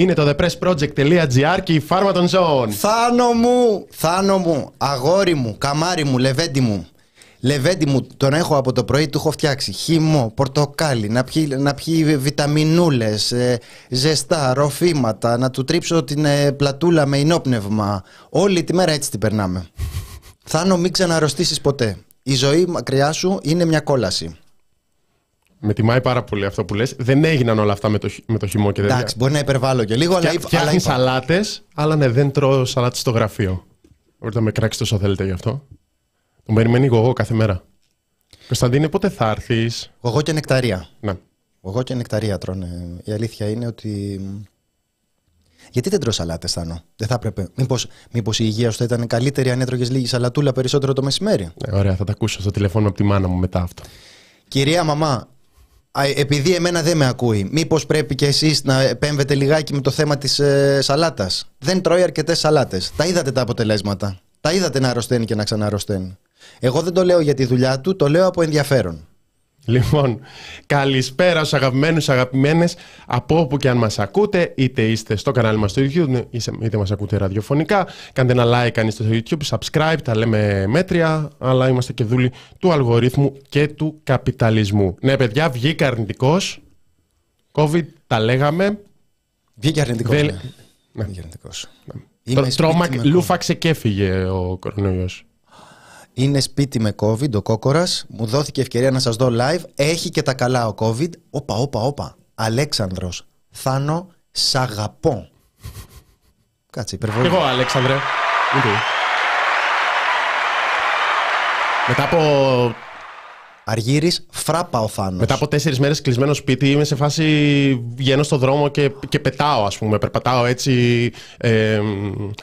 Είναι το thepressproject.gr και η φάρμα των ζώων. Θάνο μου, Θάνο μου, αγόρι μου, καμάρι μου, λεβέντι μου. Λεβέντι μου, τον έχω από το πρωί, του έχω φτιάξει χυμό, πορτοκάλι, να πιει, να πιει βιταμινούλες, ε, ζεστά, ροφήματα, να του τρίψω την ε, πλατούλα με ενόπνευμα. Όλη τη μέρα έτσι την περνάμε. Θάνο, μην ξαναρρωστήσεις ποτέ. Η ζωή μακριά σου είναι μια κόλαση. Με τιμάει πάρα πολύ αυτό που λες. Δεν έγιναν όλα αυτά με το, χ- με το χυμό και τέτοια. Εντάξει, μπορεί να υπερβάλλω και λίγο, αλλά, Φτιά- είπα- αλλά Φτιάχνει είπα. σαλάτες, αλλά ναι, δεν τρώω σαλάτε στο γραφείο. Μπορείτε να με κράξετε όσο θέλετε γι' αυτό. Τον περιμένει εγώ κάθε μέρα. Κωνσταντίνε, πότε θα έρθεις; Εγώ και νεκταρία. Ναι. Εγώ και νεκταρία τρώνε. Η αλήθεια είναι ότι. Γιατί δεν τρως σαλάτες, Θάνο; Δεν θα έπρεπε. Μήπως, μήπως η υγεία σου θα ήταν καλύτερη αν έτρωγες λίγη σαλατούλα περισσότερο το μεσημέρι; ναι, ωραία, θα τα ακούσω στο τηλέφωνο από τη μάνα μου μετά αυτό. Κυρία μαμά, α, επειδή εμένα δεν με ακούει, μήπως πρέπει και εσείς να επέμβετε λιγάκι με το θέμα της ε, σαλάτας; Δεν τρώει αρκετές σαλάτες. Τα είδατε τα αποτελέσματα; Τα είδατε να αρρωσταίνει και να ξαναρρωσταίνει; Εγώ δεν το λέω για τη δουλειά του, το λέω από ενδιαφέρον. Λοιπόν, καλησπέρα στους αγαπημένους, αγαπημένες, από όπου και αν μας ακούτε, είτε είστε στο κανάλι μας στο YouTube, είτε- είτε μας ακούτε ραδιοφωνικά, κάντε ένα like αν είστε στο YouTube, subscribe, τα λέμε μέτρια, αλλά είμαστε και δούλοι του αλγορίθμου και του καπιταλισμού. Ναι, παιδιά, βγήκα αρνητικός, COVID, τα λέγαμε, Βγήκε αρνητικός. Δεν- Ναι. Ναι. Βγήκε αρνητικός. Τρο- Είμαι Τρόμα, σπίτι με λούφαξε και έφυγε ο κορονοϊός. Είναι σπίτι με COVID ο κόκορας. Μου δόθηκε ευκαιρία να σας δω live. Έχει και τα καλά ο COVID. Όπα, όπα, όπα. Αλέξανδρος. Θάνο, σ' αγαπώ. Κάτσε, Και υπερβολή. εγώ, Αλέξανδρε. Οκ. Μετά από Αργύρης, φράπα ο Θάνος. Μετά από τέσσερις μέρες κλεισμένο σπίτι, είμαι σε φάση. Βγαίνω στο δρόμο και, και πετάω, ας πούμε. Περπατάω έτσι. Ε,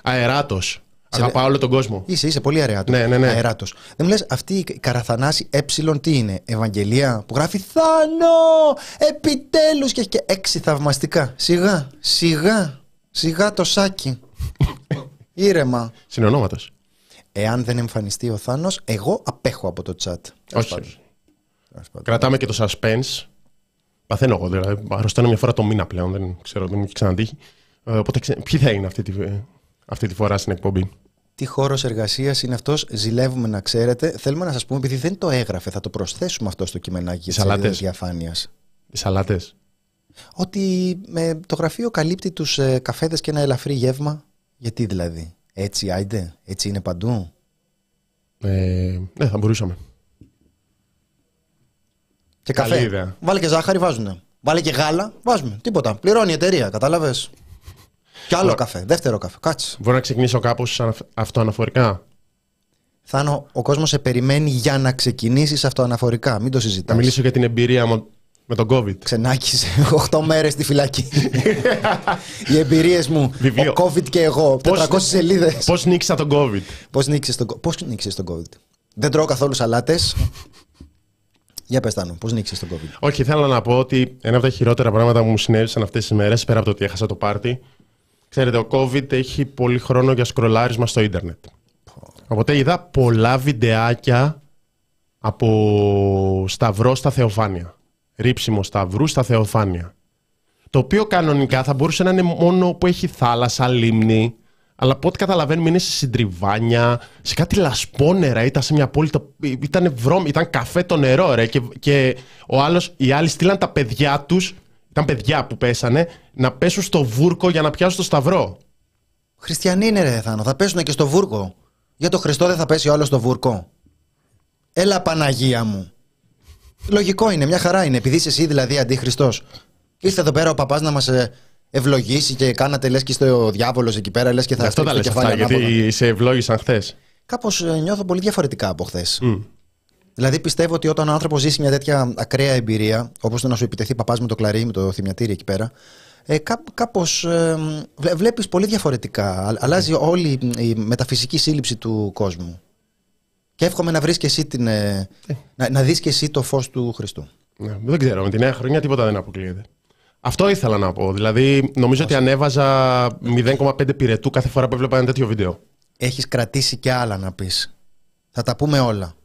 αεράτος. Αγαπάω όλο τον κόσμο. Είσαι, είσαι πολύ αεράτος. Ναι, ναι, ναι. Αεράτος. Δεν μου λες αυτή η Καραθανάση ε τι είναι. Ευαγγελία που γράφει Θάνο! Επιτέλους και έχει και έξι θαυμαστικά. Σιγά, σιγά, σιγά το σάκι. Ήρεμα. Συνονόματος. Εάν δεν εμφανιστεί ο Θάνος, εγώ απέχω από το chat. Όχι. Κρατάμε και το suspense. Παθαίνω εγώ δηλαδή. Αρρωσταίνω μια φορά το μήνα πλέον. Δεν ξέρω, δεν μου έχει ξανατύχει. Ε, Οπότε ξε... ποιοι θα είναι αυτή τη, αυτή τη φορά στην εκπομπή. Τι χώρος εργασίας είναι αυτός, ζηλεύουμε να ξέρετε. Θέλουμε να σας πούμε, επειδή δεν το έγραφε, θα το προσθέσουμε αυτό στο κειμενάκι τη σαλάτες. διαφάνειας. Οι σαλάτες. Ότι με το γραφείο καλύπτει τους ε, καφέδες και ένα ελαφρύ γεύμα. Γιατί δηλαδή, έτσι άιντε, έτσι είναι παντού; Ε, ναι, θα μπορούσαμε. Και Καλή καφέ. ιδέα. Βάλε και ζάχαρη, βάζουνε. Βάλε και γάλα, βάζουμε. Τίποτα. Πληρώνει η εταιρεία, κατάλαβες; Κι άλλο καφέ, δεύτερο καφέ. Κάτσε. Μπορώ να ξεκινήσω κάπως αυτοαναφορικά; Θάνο, ο κόσμος σε περιμένει για να ξεκινήσεις αυτοαναφορικά. Μην το Να συζητάς. μιλήσω για την εμπειρία μου με τον COVID. Ξενάκησε 8 μέρες στη φυλακή. Οι εμπειρίες μου. Βιβλίο. Ο COVID και εγώ. 400 σελίδες. Πώς νίκησα τον COVID; Πώς νίκησες τον, πώς νίκησες τον COVID; Δεν τρώω καθόλου σαλάτες. Για πες Τάνο, πώς νίκησες τον COVID; Όχι, θέλω να πω ότι ένα από τα χειρότερα πράγματα που μου συνέβησαν αυτές τις μέρες, πέρα από το ότι έχασα το πάρτι, ξέρετε, ο COVID έχει πολύ χρόνο για σκρολάρισμα στο ίντερνετ. Οπότε είδα πολλά βιντεάκια από σταυρό στα θεοφάνεια. Ρίψιμο σταυρού στα θεοφάνεια. Το οποίο κανονικά θα μπορούσε να είναι μόνο που έχει θάλασσα, λίμνη, αλλά από ό,τι καταλαβαίνουμε είναι σε συντριβάνια, σε κάτι λασπόνερα, ήταν σε μια πόλη, το- ήταν βρώμη, ήταν καφέ το νερό ρε και, και ο άλλος, οι άλλοι στείλαν τα παιδιά τους, ήταν παιδιά που πέσανε, να πέσουν στο βούρκο για να πιάσουν το σταυρό. Χριστιανοί είναι ρε Θάνο, θα πέσουν και στο βούρκο. Για το Χριστό δεν θα πέσει ο άλλος στο βούρκο. Έλα Παναγία μου. Λογικό είναι, μια χαρά είναι. Επειδή είσαι εσύ δηλαδή αντίχριστος. Ήρθε εδώ πέρα ο παπάς να μας ευλογήσει και κάνατε λες και είστε ο διάβολος εκεί πέρα, λες και θα Γι' αυτό τα στρίψει λες το αυτά, κεφάλι ανάποδα. γιατί σε ευλόγησαν χθες. Κάπως νιώθω πολύ διαφορετικά από χθες. Δηλαδή πιστεύω ότι όταν ο άνθρωπος ζήσει μια τέτοια ακραία εμπειρία, όπως το να σου επιτεθεί παπάς με το κλαρί, με το θυμιατήρι εκεί πέρα, ε, κά, κάπως ε, βλέπεις πολύ διαφορετικά. Α- Αλλάζει όλη η μεταφυσική σύλληψη του κόσμου. Και εύχομαι να βρεις και εσύ την. ε, να, να δεις και εσύ το φως του Χριστού. Ναι, δεν ξέρω, με τη νέα χρονιά τίποτα δεν αποκλείεται. Αυτό ήθελα να πω. Δηλαδή, νομίζω ότι ανέβαζα 0,5 πυρετού κάθε φορά που έβλεπα ένα τέτοιο βίντεο. Έχεις κρατήσει και άλλα να πεις. Θα τα πούμε όλα.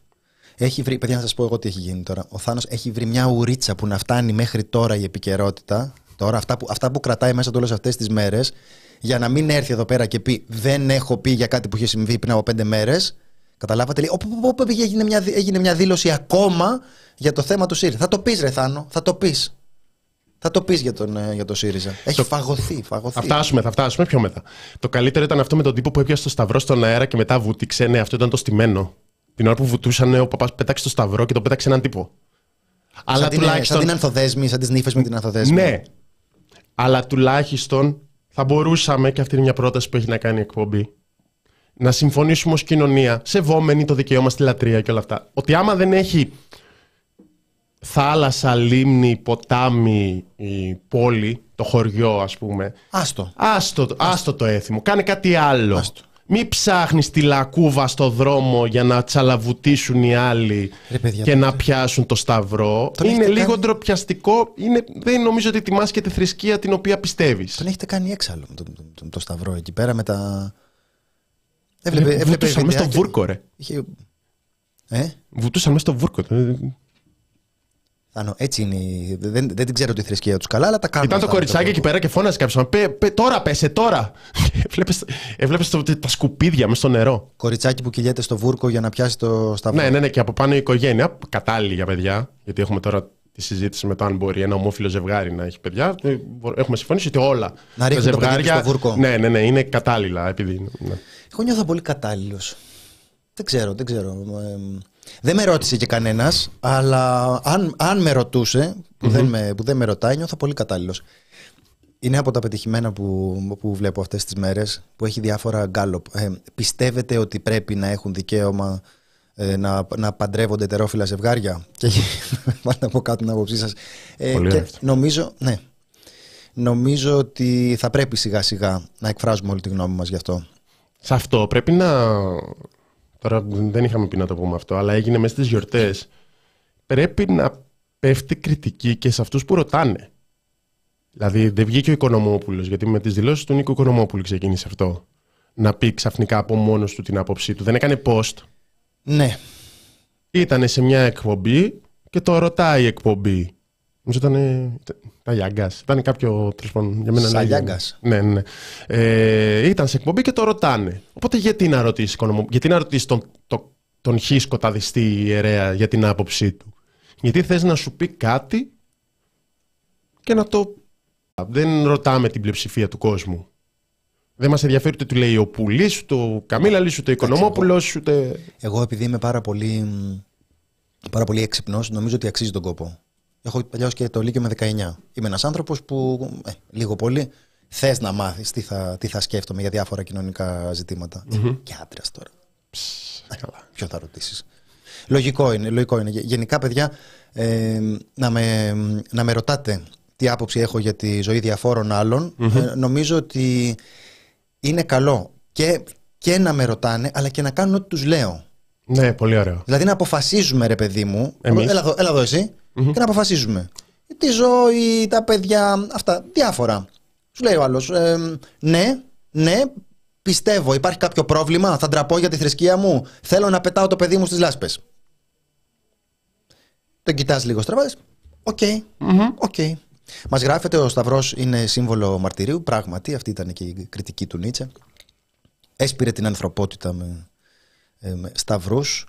Έχει βρει, παιδιά, να σας πω εγώ τι έχει γίνει τώρα. Ο Θάνος έχει βρει μια ουρίτσα που να φτάνει μέχρι τώρα η επικαιρότητα. Τώρα αυτά που, αυτά που κρατάει μέσα του όλες αυτές τις μέρες, για να μην έρθει εδώ πέρα και πει Δεν έχω πει για κάτι που είχε συμβεί πριν από πέντε μέρες. Καταλάβατε, λέει, όπου, όπου πήγε, έγινε μια, δι- έγινε μια δήλωση ακόμα για το θέμα του ΣΥΡΙΖΑ. Θα το πεις, Ρε Θάνο, θα το πεις. Θα το πεις για, τον, ε, για το ΣΥΡΙΖΑ. Έχει φαγωθεί, φαγωθεί. Θα φτάσουμε, θα φτάσουμε πιο μετά. Το καλύτερο ήταν αυτό με τον τύπο που έπιασε το σταυρό στον αέρα και μετά βούτυξε. Ναι, αυτό ήταν το στημένο. Την ώρα που βουτούσαν, ο παπάς πέταξε το σταυρό και το πέταξε έναν τύπο. Αλλά σαν, την, ε, τουλάχιστον. σαν την ανθοδέσμη, σαν τις νύφες με την ανθοδέσμη. Ναι. Αλλά τουλάχιστον θα μπορούσαμε, και αυτή είναι μια πρόταση που έχει να κάνει η εκπομπή, να συμφωνήσουμε ως κοινωνία, σεβόμενοι το δικαίωμα στη λατρεία και όλα αυτά, ότι άμα δεν έχει θάλασσα, λίμνη, ποτάμι, η πόλη, το χωριό ας πούμε, Άστο. άστο, άστο το έθιμο, κάνε κάτι άλλο. Άστο. Μην ψάχνεις τη λακκούβα στο δρόμο για να τσαλαβουτίσουν οι άλλοι Ρε, παιδιά, και να πιάσουν το σταυρό. Τον είναι έχετε λίγο κάνει- ντροπιαστικό. Είναι, δεν νομίζω ότι τιμάς και τη θρησκεία την οποία πιστεύεις. Τον έχετε κάνει έξαλλο το, το, το, το σταυρό εκεί πέρα με τα. Έβλεπε, Βλέ- έβλεπε Βουτούσαν μέσα στο βιντεάκι. βούρκο, ρε. Είχε... Ε, Βουτούσαν μέσα στο βούρκο. Ε, Θάνο, έτσι είναι. η- Δεν, δεν την ξέρω τη θρησκεία τους καλά, αλλά τα κάνουν. Ήταν το αυτά με κοριτσάκι εκεί πέρα και φώναζε κάποιος. Πε, πε, τώρα πέσε, τώρα. Έβλεπες- Έβλεπες το- τα σκουπίδια μέσα στο νερό. Κοριτσάκι που κυλιέται στο βούρκο για να πιάσει το σταυρό. Ναι, ναι, ναι, και από πάνω η οικογένεια. Κατάλληλη για παιδιά. Γιατί έχουμε τώρα τη συζήτηση με το αν μπορεί ένα ομόφυλο ζευγάρι να έχει παιδιά. Ε, μπο- Έχουμε συμφωνήσει ότι όλα Να ρίχνουν το παιδί τους στο βούρκο. Ναι, ναι, ναι, είναι κατάλληλα. Επειδή, ναι. Εγώ νιώθω πολύ κατάλληλος. Δεν ξέρω, δεν ξέρω. Ε, δεν με ρώτησε και κανένας, αλλά αν, αν με ρωτούσε, που, δεν με, που δεν με ρωτάει, νιώθω πολύ κατάλληλος. Είναι από τα πετυχημένα που, που βλέπω αυτές τις μέρες, που έχει διάφορα γκάλωπ. Ε, πιστεύετε ότι πρέπει να έχουν δικαίωμα ε, να, να παντρεύονται ετερόφιλα ζευγάρια; Και βάλτε από κάτω την άποψή σας. Ε, Πολύ και ωραίο αυτό. νομίζω, ναι. Νομίζω ότι θα πρέπει σιγά σιγά να εκφράζουμε όλη τη γνώμη μας γι' αυτό. Σε αυτό πρέπει να. Τώρα δεν είχαμε πει να το πούμε αυτό, αλλά έγινε μέσα στις γιορτές. Πρέπει να πέφτει κριτική και σε αυτούς που ρωτάνε. Δηλαδή, δεν βγήκε ο Οικονομόπουλος, γιατί με τις δηλώσεις του Νίκο Οικονομόπουλου ξεκίνησε αυτό. Να πει ξαφνικά από μόνος του την άποψή του. Δεν έκανε post. Ναι, Ήταν σε μια εκπομπή και το ρωτάει η εκπομπή. Νομίζω ήταν. Τα Γιάγκα. Ήταν κάποιο. τέλος πάντων, για μένα Σαν λέγει- Γιάγκας. Ναι, ναι. ναι. Ε, ήταν σε εκπομπή και το ρωτάνε. Οπότε γιατί να ρωτήσει οικονομο... γιατί να ρωτήσει τον, το, τον χ σκοταδιστή ιερέα για την άποψή του; Γιατί θες να σου πει κάτι και να το. Δεν ρωτάμε την πλειοψηφία του κόσμου. Δεν μας ενδιαφέρει ούτε του λέει ο Πουλής, ούτε ο Καμίλαλης, ούτε ο Οικονομόπουλος, ούτε. εγώ επειδή είμαι πάρα πολύ, πάρα πολύ έξυπνος, νομίζω ότι αξίζει τον κόπο. Έχω τελειώσει και το Λύκειο με 19. Είμαι ένας άνθρωπος που, ε, λίγο πολύ, θες να μάθεις τι θα, τι θα σκέφτομαι για διάφορα κοινωνικά ζητήματα. Και άντρας τώρα. Καλά. Ποιο θα ρωτήσεις. Λογικό είναι, λογικό είναι. Γε- Γενικά, παιδιά, ε, να, με, να με ρωτάτε τι άποψη έχω για τη ζωή διαφόρων άλλων, ε, νομίζω ότι είναι καλό και, και να με ρωτάνε, αλλά και να κάνουν ό,τι τους λέω. Ναι, πολύ ωραίο. Δηλαδή να αποφασίζουμε, ρε παιδί μου. Εμείς. Έλα εδώ, έλα εδώ εσύ. Και να αποφασίζουμε. Τη ζωή, τα παιδιά, αυτά. Διάφορα. Σου λέει ο άλλος, ναι, ναι, πιστεύω. Υπάρχει κάποιο πρόβλημα. Θα ντραπώ για τη θρησκεία μου. Θέλω να πετάω το παιδί μου στις λάσπες. Τον κοιτάς λίγο στραβά. Okay. Okay. Μας γράφετε ο Σταυρός είναι σύμβολο μαρτυρίου. Πράγματι, αυτή ήταν και η κριτική του Νίτσε. Έσπηρε την ανθρωπότητα με, ε, με σταυρούς.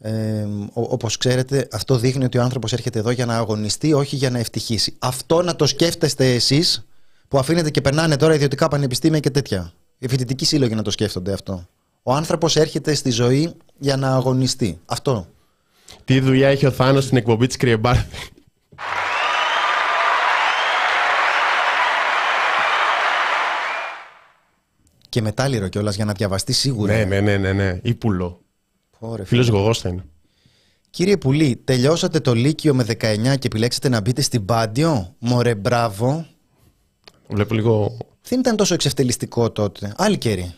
Ε, ο- όπως ξέρετε αυτό δείχνει ότι ο άνθρωπος έρχεται εδώ για να αγωνιστεί όχι για να ευτυχήσει αυτό να το σκέφτεστε εσείς που αφήνετε και περνάνε τώρα ιδιωτικά πανεπιστήμια και τέτοια οι φοιτητικοί σύλλογοι να το σκέφτονται αυτό ο άνθρωπος έρχεται στη ζωή για να αγωνιστεί αυτό Τι δουλειά έχει ο Θάνος στην εκπομπή της Κρυεμπάρδη. και μετάλληρο κιόλας για να διαβαστεί σίγουρα ναι, ναι, ναι, ναι, ναι. Ή πουλό. Ωραία, φίλε. Φίλος γογός θα είναι. Κύριε Πουλή, τελειώσατε το Λύκειο με 19 και επιλέξετε να μπείτε στην Πάντιο; Μωρέ, μπράβο. Βλέπω λίγο... Δεν ήταν τόσο εξευτελιστικό τότε. Άλλη καιρή.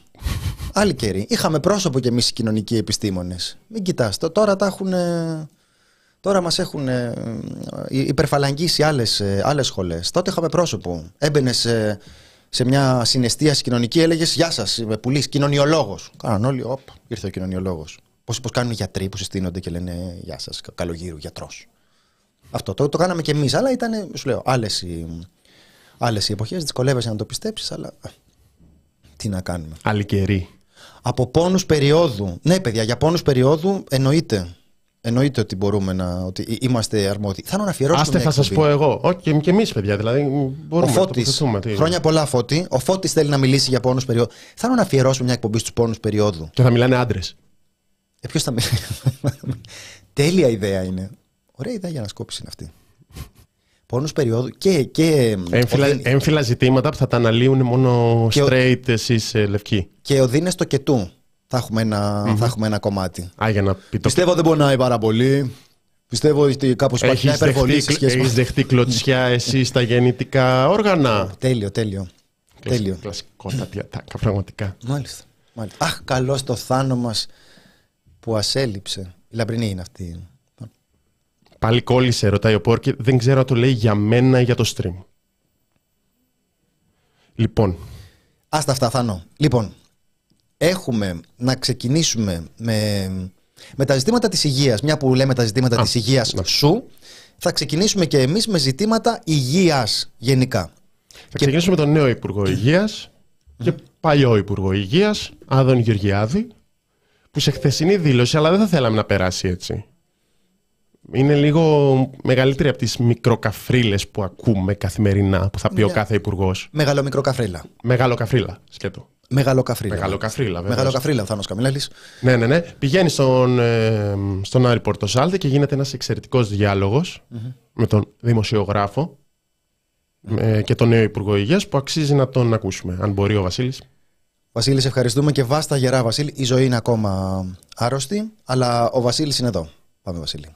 Άλλη καιρή. Είχαμε πρόσωπο κι εμείς οι κοινωνικοί επιστήμονες. Μην κοιτάς. Τώρα τα έχουν. Τώρα μας έχουν ε, υπερφαλαγγίσει άλλες άλλες σχολές. Τότε είχαμε πρόσωπο. Έμπαινε σε, σε μια συναισθίαση κοινωνική, έλεγες Γεια σας, είμαι πουλής, κοινωνιολόγος. Κάναν όλοι, οπ, ήρθε ο κοινωνιολόγος. Πώς κάνουν οι γιατροί που συστήνονται και λένε Γεια σας, καλογύρου, γιατρός. Αυτό το, το κάναμε κι εμείς, αλλά ήταν, σου λέω, άλλες οι, Άλλες οι εποχές δυσκολεύεσαι να το πιστέψεις, αλλά. ε, Τι να κάνουμε. Άλλη καιρή. Από πόνους περίοδου. Ναι, παιδιά, για πόνους περίοδου εννοείται. Εννοείται ότι μπορούμε να. ότι εί- είμαστε αρμόδιοι. Θα να αφιερώσουμε. Άστε, μια θα σας εκπομπή. πω εγώ. Όχι, και, και εμείς, παιδιά. Δηλαδή, Ο μπορούμε να Φώτης, τοποθετούμε. τι- Χρόνια πολλά, Φώτη. Ο Φώτης θέλει να μιλήσει για πόνους περίοδου. Θα να αφιερώσουμε μια εκπομπή στους πόνους περίοδου. Και θα μιλάνε άντρες. Ε, ποιος θα μιλήσει. Τέλεια ιδέα είναι. Ωραία ιδέα για να σκόψει είναι αυτή. Πόνους περίοδου και. και Έμφυλα, ο Δη- έμφυλα ζητήματα που θα τα αναλύουν μόνο Και ο- straight εσείς λευκοί. και ο Δίνες το και του. Θα έχουμε ένα, θα έχουμε ένα κομμάτι. Α, για να πει το Πιστεύω δεν πονάει πάρα πολύ. Πιστεύω ότι κάπως υπάρχει μια Έχεις υπερβολή δεχτεί, σε σχέση με έχεις δεχτεί κλωτσιά εσύ στα γεννητικά όργανα; Τέλειο, τέλειο. Τέλειο. Κλασικότατη ατάκα, πραγματικά. Μάλιστα. Μάλιστα. Αχ, καλός το θάνο μας που ασέλειψε. Η λαμπρινή είναι αυτή. Πάλι κόλλησε, ρωτάει ο Πόρκι. Δεν ξέρω αν το λέει για μένα ή για το stream. Λοιπόν, Άστα αυτά, Θάνο. Λοιπόν, έχουμε να ξεκινήσουμε με, με τα ζητήματα της υγείας. Μια που λέμε τα ζητήματα Α, της υγείας ναι. σου, θα ξεκινήσουμε και εμείς με ζητήματα υγείας γενικά. θα ξεκινήσουμε με τον νέο Υπουργό Υγείας και παλιό Υπουργό Υγείας, Άδων Γεωργιάδη, που σε χθεσινή δήλωση, αλλά δεν θα θέλαμε να περάσει έτσι. Είναι λίγο μεγαλύτερη από τις μικροκαφρίλες που ακούμε καθημερινά, που θα πει ο Ναι. κάθε υπουργός. Μεγάλο μικρό καφρίλα. Μεγάλο καφρίλα, σκέτο. Μεγάλο καφρίλα. Μεγάλο καφρίλα, βέβαια. Μεγάλο καφρίλα, ο Θάνος Καμιλέλης. Ναι, ναι, ναι. Πηγαίνει στον, ε, στον Άρη Πορτοσάλτε και γίνεται ένας εξαιρετικός διάλογος με τον δημοσιογράφο ε, και τον νέο Υπουργό Υγείας που αξίζει να τον ακούσουμε, αν μπορεί ο Βασίλης. Βασίλη, σε ευχαριστούμε και βάστα γερά, Βασίλη. Η ζωή είναι ακόμα άρρωστη, αλλά ο Βασίλης είναι εδώ. Πάμε, Βασίλη.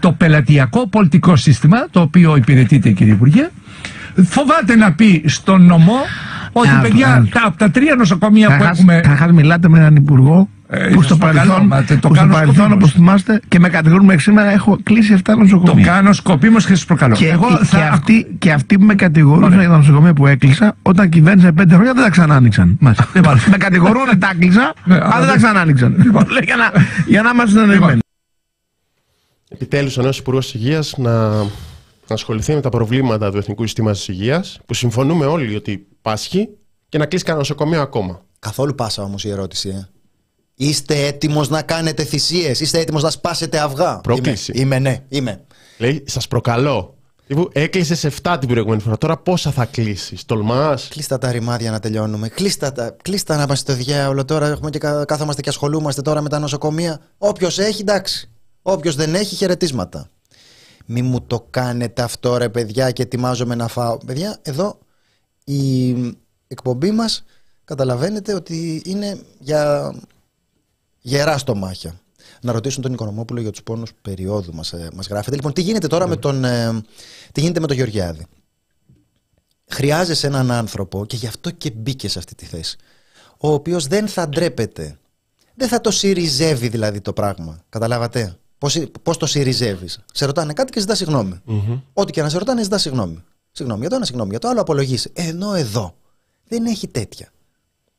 το πελατειακό πολιτικό σύστημα το οποίο υπηρετείται κύριε Υπουργέ φοβάται να πει στον νομό ότι Α, παιδιά α, τα, από τα τρία νοσοκομεία που Καταρχάς, έχουμε καταρχάς μιλάτε με έναν υπουργό Ε, που στο σας παρακαλώ, παρελθόν, μα, τε- το που στο κάνω παρελθόν σκοπίμως. όπως θυμάστε και με κατηγορούν μέχρι σήμερα έχω κλείσει 7 το νοσοκομεία. κάνω σκοπίμως και σας προκαλώ Και, εγώ και, θα αυτοί, και αυτοί που με κατηγορούσαν Ωραία. για τα νοσοκομεία που έκλεισα, όταν κυβέρνησε 5 χρόνια δεν τα ξανά άνοιξαν. Μάλιστα. Λοιπόν. με κατηγορούν ότι τα έκλεισα, Ναι, αλλά αλλά δεν τα δεν- ξανά άνοιξαν. Λέει, για, να, για να είμαστε εννοημένοι. Επιτέλους ο νέος Υπουργός Υγείας να, να ασχοληθεί με τα προβλήματα του Εθνικού Συστήματος Υγείας που συμφωνούμε όλοι ότι πάσχει και να κλείσει κανένα νοσοκομείο ακόμα. Καθόλου πάσα όμως η ερώτηση, ε. Είστε έτοιμος να κάνετε θυσίες, είστε έτοιμος να σπάσετε αυγά; Πρόκληση. Είμαι, είμαι ναι, είμαι. Λέει, σας προκαλώ. Τύπου, έκλεισε 7 την προηγούμενη φορά. Τώρα πόσα θα κλείσεις, τολμάς. Κλείστα τα ρημάδια να τελειώνουμε. Κλείστα τα, κλείστα να είμαστε στο διάολο. Τώρα έχουμε και κα- κάθομαστε και ασχολούμαστε τώρα με τα νοσοκομεία. Όποιος έχει, εντάξει. Όποιος δεν έχει, χαιρετίσματα. Μη μου το κάνετε αυτό ρε παιδιά και ετοιμάζομαι να φάω. Παιδιά, εδώ η εκπομπή μας καταλαβαίνετε ότι είναι για γερά στομάχια. Να ρωτήσουν τον Οικονομόπουλο για τους πόνους περίοδου μας, ε, μας γράφετε. Λοιπόν, τι γίνεται τώρα με τον, ε, τι γίνεται με τον Γεωργιάδη; Χρειάζεσαι έναν άνθρωπο και γι' αυτό και μπήκες σε αυτή τη θέση. Ο οποίος δεν θα ντρέπεται. Δεν θα το συριζεύει δηλαδή το πράγμα. Καταλάβατε; Πώς, πώς το συριζεύεις. Σε ρωτάνε κάτι και ζητάς συγγνώμη. Ό,τι και να σε ρωτάνε, ζητάς συγγνώμη. Συγγνώμη για το ένα, συγγνώμη για το άλλο, απολογήσει. Ενώ εδώ δεν έχει τέτοια.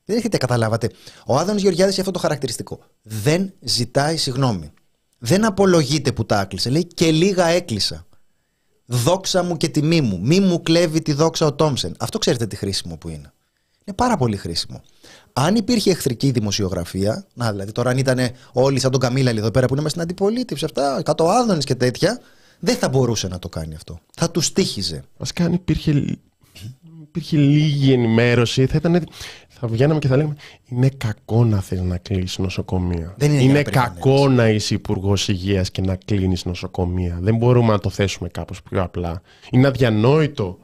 Δεν έχετε καταλάβατε. Ο Άδωνος Γεωργιάδης έχει αυτό το χαρακτηριστικό. Δεν ζητάει συγγνώμη. Δεν απολογείται που τα άκλεισε. Λέει και λίγα έκλεισα. Δόξα μου και τιμή μου. Μη μου κλέβει τη δόξα ο Τόμσεν. Αυτό ξέρετε τι χρήσιμο που είναι. Είναι πάρα πολύ χρήσιμο. Αν υπήρχε εχθρική δημοσιογραφία, να δηλαδή τώρα αν ήταν όλοι σαν τον Καμίλαλη εδώ πέρα που είναι μέσα στην αντιπολίτευση, αυτά, κάτω άδωνε και τέτοια, δεν θα μπορούσε να το κάνει αυτό. Θα τους στήχιζε. Βασικά, αν υπήρχε, λι- υπήρχε λίγη ενημέρωση, θα ήταν. Θα βγαίναμε και θα λέγαμε Είναι κακό να θε να κλείσει νοσοκομεία. Δεν είναι για να περιμένεις. κακό να είσαι υπουργός υγείας και να κλείνεις νοσοκομεία. Δεν μπορούμε να το θέσουμε κάπως πιο απλά. Είναι αδιανόητο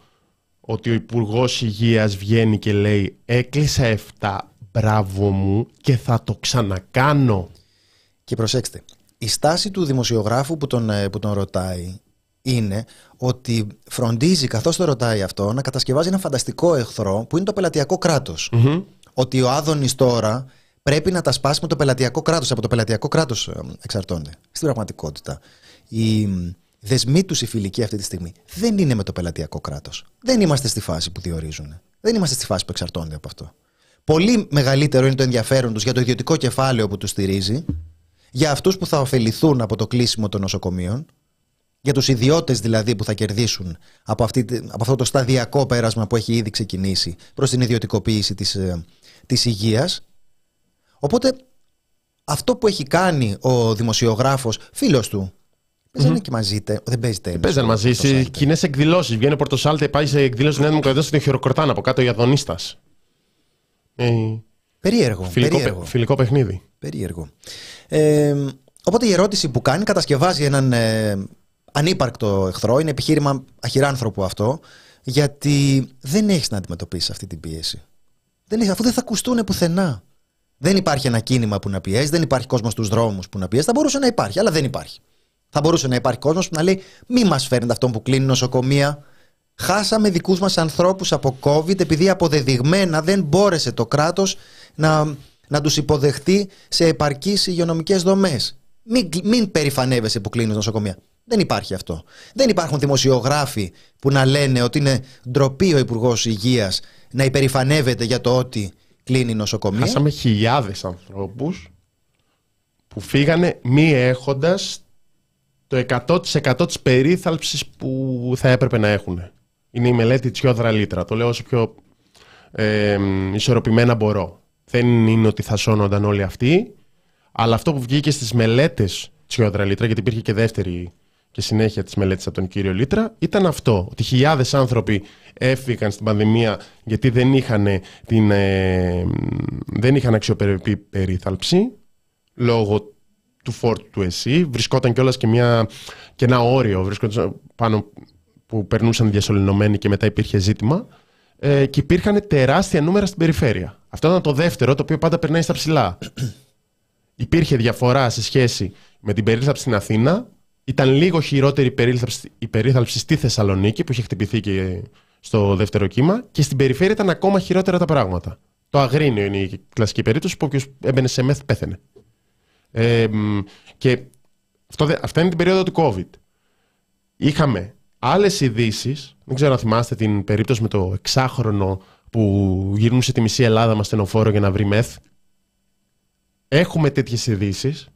ότι ο υπουργός υγείας βγαίνει και λέει Έκλεισα 7, μπράβο μου και θα το ξανακάνω. Και προσέξτε, η στάση του δημοσιογράφου που τον, ε, που τον ρωτάει είναι ότι φροντίζει καθώς το ρωτάει αυτό να κατασκευάζει ένα φανταστικό εχθρό που είναι το πελατειακό κράτος. Ότι ο Άδωνης τώρα πρέπει να τα σπάσει με το πελατειακό κράτος. Από το πελατειακό κράτος ε, εξαρτώνται. Στην πραγματικότητα. Οι δεσμοί τους οι φιλικοί αυτή τη στιγμή δεν είναι με το πελατειακό κράτος. Δεν είμαστε στη φάση που διορίζουν. Δεν είμαστε στη φάση που εξαρτώνται από αυτό. Πολύ μεγαλύτερο είναι το ενδιαφέρον τους για το ιδιωτικό κεφάλαιο που τους στηρίζει, για αυτούς που θα ωφεληθούν από το κλείσιμο των νοσοκομείων Για τους ιδιώτες δηλαδή που θα κερδίσουν από, αυτή, από αυτό το σταδιακό πέρασμα που έχει ήδη ξεκινήσει προς την ιδιωτικοποίηση της, ε, της υγείας. Οπότε αυτό που έχει κάνει ο δημοσιογράφος, φίλος του, Παίζανε και μαζί, τε- δεν παίζει τέννις. Παίζαν ο μαζί σε Πορτοσάλτε. κοινές εκδηλώσεις. Βγαίνει ο Πορτοσάλτε, πάει σε εκδήλωση Νέα Δημοκρατία στον χειροκροτάνε από κάτω οι Αδονίστα. Ε, Περίεργο, φιλικό, περίεργο. παι- φιλικό παιχνίδι. Περίεργο. Ε, οπότε η ερώτηση που κάνει κατασκευάζει έναν ε, ανύπαρκτο εχθρό. Είναι επιχείρημα αχυράνθρωπο αυτό. Γιατί δεν έχεις να αντιμετωπίσεις αυτή την πίεση. Δεν έχεις, αφού δεν θα ακουστούν πουθενά. Δεν υπάρχει ένα κίνημα που να πιέζει, δεν υπάρχει κόσμος στους δρόμους που να πιέζει. Θα μπορούσε να υπάρχει, αλλά δεν υπάρχει. Θα μπορούσε να υπάρχει κόσμος που να λέει: Μη μας φέρνετε αυτόν που κλείνει νοσοκομεία. Χάσαμε δικούς μας ανθρώπους από COVID επειδή αποδεδειγμένα δεν μπόρεσε το κράτος να, να τους υποδεχτεί σε επαρκείς υγειονομικές δομές. Μην, μην περηφανεύεσαι που κλείνεις νοσοκομεία. Δεν υπάρχει αυτό. Δεν υπάρχουν δημοσιογράφοι που να λένε ότι είναι ντροπή ο Υπουργός Υγείας να υπερηφανεύεται για το ότι κλείνει νοσοκομεία. Χάσαμε χιλιάδες ανθρώπους που φύγανε μη έχοντας το 100% της περίθαλψης που θα έπρεπε να έχουν. Είναι η μελέτη Τσιόδρα Λίτρα. Το λέω όσο πιο ε, ισορροπημένα μπορώ. Δεν είναι ότι θα σώνονταν όλοι αυτοί, αλλά αυτό που βγήκε στις μελέτες Τσιόδρα Λίτρα, γιατί υπήρχε και δεύτερη και συνέχεια της μελέτης από τον κύριο Λίτρα, ήταν αυτό. Ότι χιλιάδες άνθρωποι έφυγαν στην πανδημία γιατί δεν είχαν, την, ε, δεν είχαν αξιοπρεπή περίθαλψη λόγω του φόρτου του ΕΣΥ. Βρισκόταν κιόλας και, μια, και ένα όριο βρισκόταν πάνω που περνούσαν διασωληνωμένοι και μετά υπήρχε ζήτημα. Ε, και υπήρχαν τεράστια νούμερα στην περιφέρεια. Αυτό ήταν το δεύτερο, το οποίο πάντα περνάει στα ψηλά. Υπήρχε διαφορά σε σχέση με την περίθαλψη στην Αθήνα. Ήταν λίγο χειρότερη η περίθαλψη, η περίθαλψη στη Θεσσαλονίκη, που είχε χτυπηθεί και στο δεύτερο κύμα. Και στην περιφέρεια ήταν ακόμα χειρότερα τα πράγματα. Το Αγρίνιο είναι η κλασική περίπτωση που όποιος έμπαινε σε μεθ πέθαινε. Ε, μ, και αυτό, δε- αυτά είναι την περίοδο του COVID. Είχαμε άλλες ειδήσεις. Δεν ξέρω αν θυμάστε την περίπτωση με το εξάχρονο που γυρνούσε τη μισή Ελλάδα μα στενοφόρο για να βρει μεθ. Έχουμε τέτοιες ειδήσεις.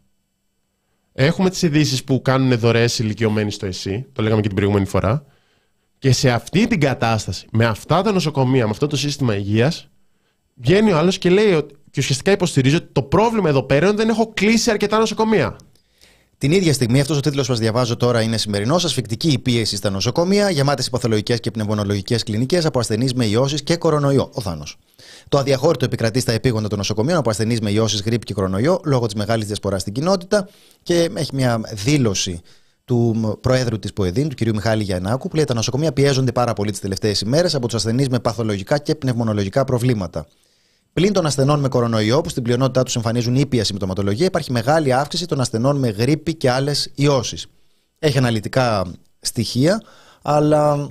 Έχουμε τις ειδήσεις που κάνουν δωρεές ηλικιωμένοι στο ΕΣΥ. Το λέγαμε και την προηγούμενη φορά. Και σε αυτή την κατάσταση, με αυτά τα νοσοκομεία, με αυτό το σύστημα υγείας, βγαίνει ο άλλος και λέει ότι. Και ουσιαστικά υποστηρίζει ότι το πρόβλημα εδώ πέρα είναι ότι δεν έχω κλείσει αρκετά νοσοκομεία. Την ίδια στιγμή, αυτός ο τίτλος που σας διαβάζω τώρα είναι σημερινός. Ασφικτική η πίεση στα νοσοκομεία, γεμάτες παθολογικές και πνευμονολογικές κλινικές από ασθενείς με ιώσεις και κορονοϊό. Ο Θάνος. Το αδιαχώρητο επικρατεί στα επίγοντα των νοσοκομείων από ασθενείς με ιώσεις, γρήπη και κορονοϊό λόγω της μεγάλης διασποράς στην κοινότητα και έχει μια δήλωση του Προέδρου της ΠΟΕΔΗΝ, του κ. Μιχάλη Γιαννάκου, που λέει: Τα νοσοκομεία πιέζονται πάρα πολύ τις τελευταίες ημέρες από τους ασθενείς με παθολογικά και πνευμονολογικά προβλήματα. Πλην των ασθενών με κορονοϊό, που στην πλειονότητά τους εμφανίζουν ήπια συμπτωματολογία, υπάρχει μεγάλη αύξηση των ασθενών με γρήπη και άλλες ιώσεις. Έχει αναλυτικά στοιχεία, αλλά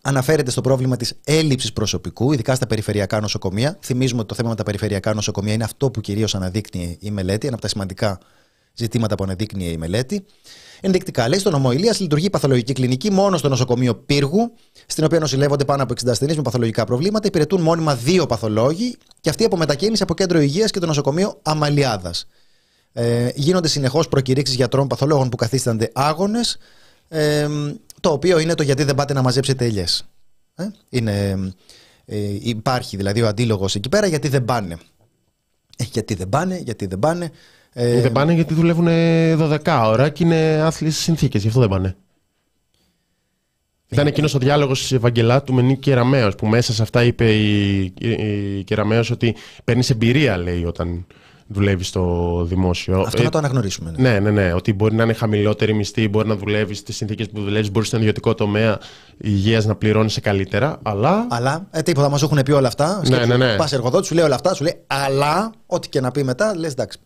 αναφέρεται στο πρόβλημα της έλλειψης προσωπικού, ειδικά στα περιφερειακά νοσοκομεία. Θυμίζουμε ότι το θέμα με τα περιφερειακά νοσοκομεία είναι αυτό που κυρίως αναδείκνυε η μελέτη, ένα από τα σημαντικά ζητήματα που αναδείκνυε η μελέτη. Ενδεικτικά, λέει, στο νομό Ηλίας λειτουργεί η παθολογική κλινική μόνο στο νοσοκομείο Πύργου, στην οποία νοσηλεύονται πάνω από 60 ασθενείς με παθολογικά προβλήματα. Υπηρετούν μόνιμα δύο παθολόγοι και αυτοί από μετακίνηση από κέντρο υγείας και το νοσοκομείο Αμαλιάδας. Ε, γίνονται συνεχώς προκηρύξεις γιατρών παθολόγων που καθίστανται άγονες, ε, το οποίο είναι το γιατί δεν πάτε να μαζέψετε ελιές. Ε, είναι, ε, υπάρχει δηλαδή ο αντίλογος εκεί πέρα γιατί δεν πάνε. Ε, γιατί δεν πάνε, γιατί δεν πάνε. Ε, δεν πάνε γιατί δουλεύουν 12 ώρα και είναι άθλιες συνθήκες, γι' αυτό δεν πάνε. Ήταν εκείνος ο διάλογος της Ευαγγελάτου με Νίκη Κεραμέο, που μέσα σε αυτά είπε η, η, η Κεραμέο ότι παίρνεις εμπειρία, λέει, όταν δουλεύεις στο δημόσιο. Αυτό Ε, να το αναγνωρίσουμε. Ναι. Ναι, ναι, ναι. Ότι μπορεί να είναι χαμηλότερη μισθή, μπορεί να δουλεύεις στι συνθήκες που δουλεύεις, μπορείς στον ιδιωτικό τομέα υγείας να πληρώνει καλύτερα, αλλά. Αλλά ε, τίποτα, μας έχουν πει όλα αυτά. Ναι, ναι, ναι. Πας εργοδότης, σου λέει όλα αυτά, σου λέει αλλά, ό,τι και να πει μετά, λες εντάξει.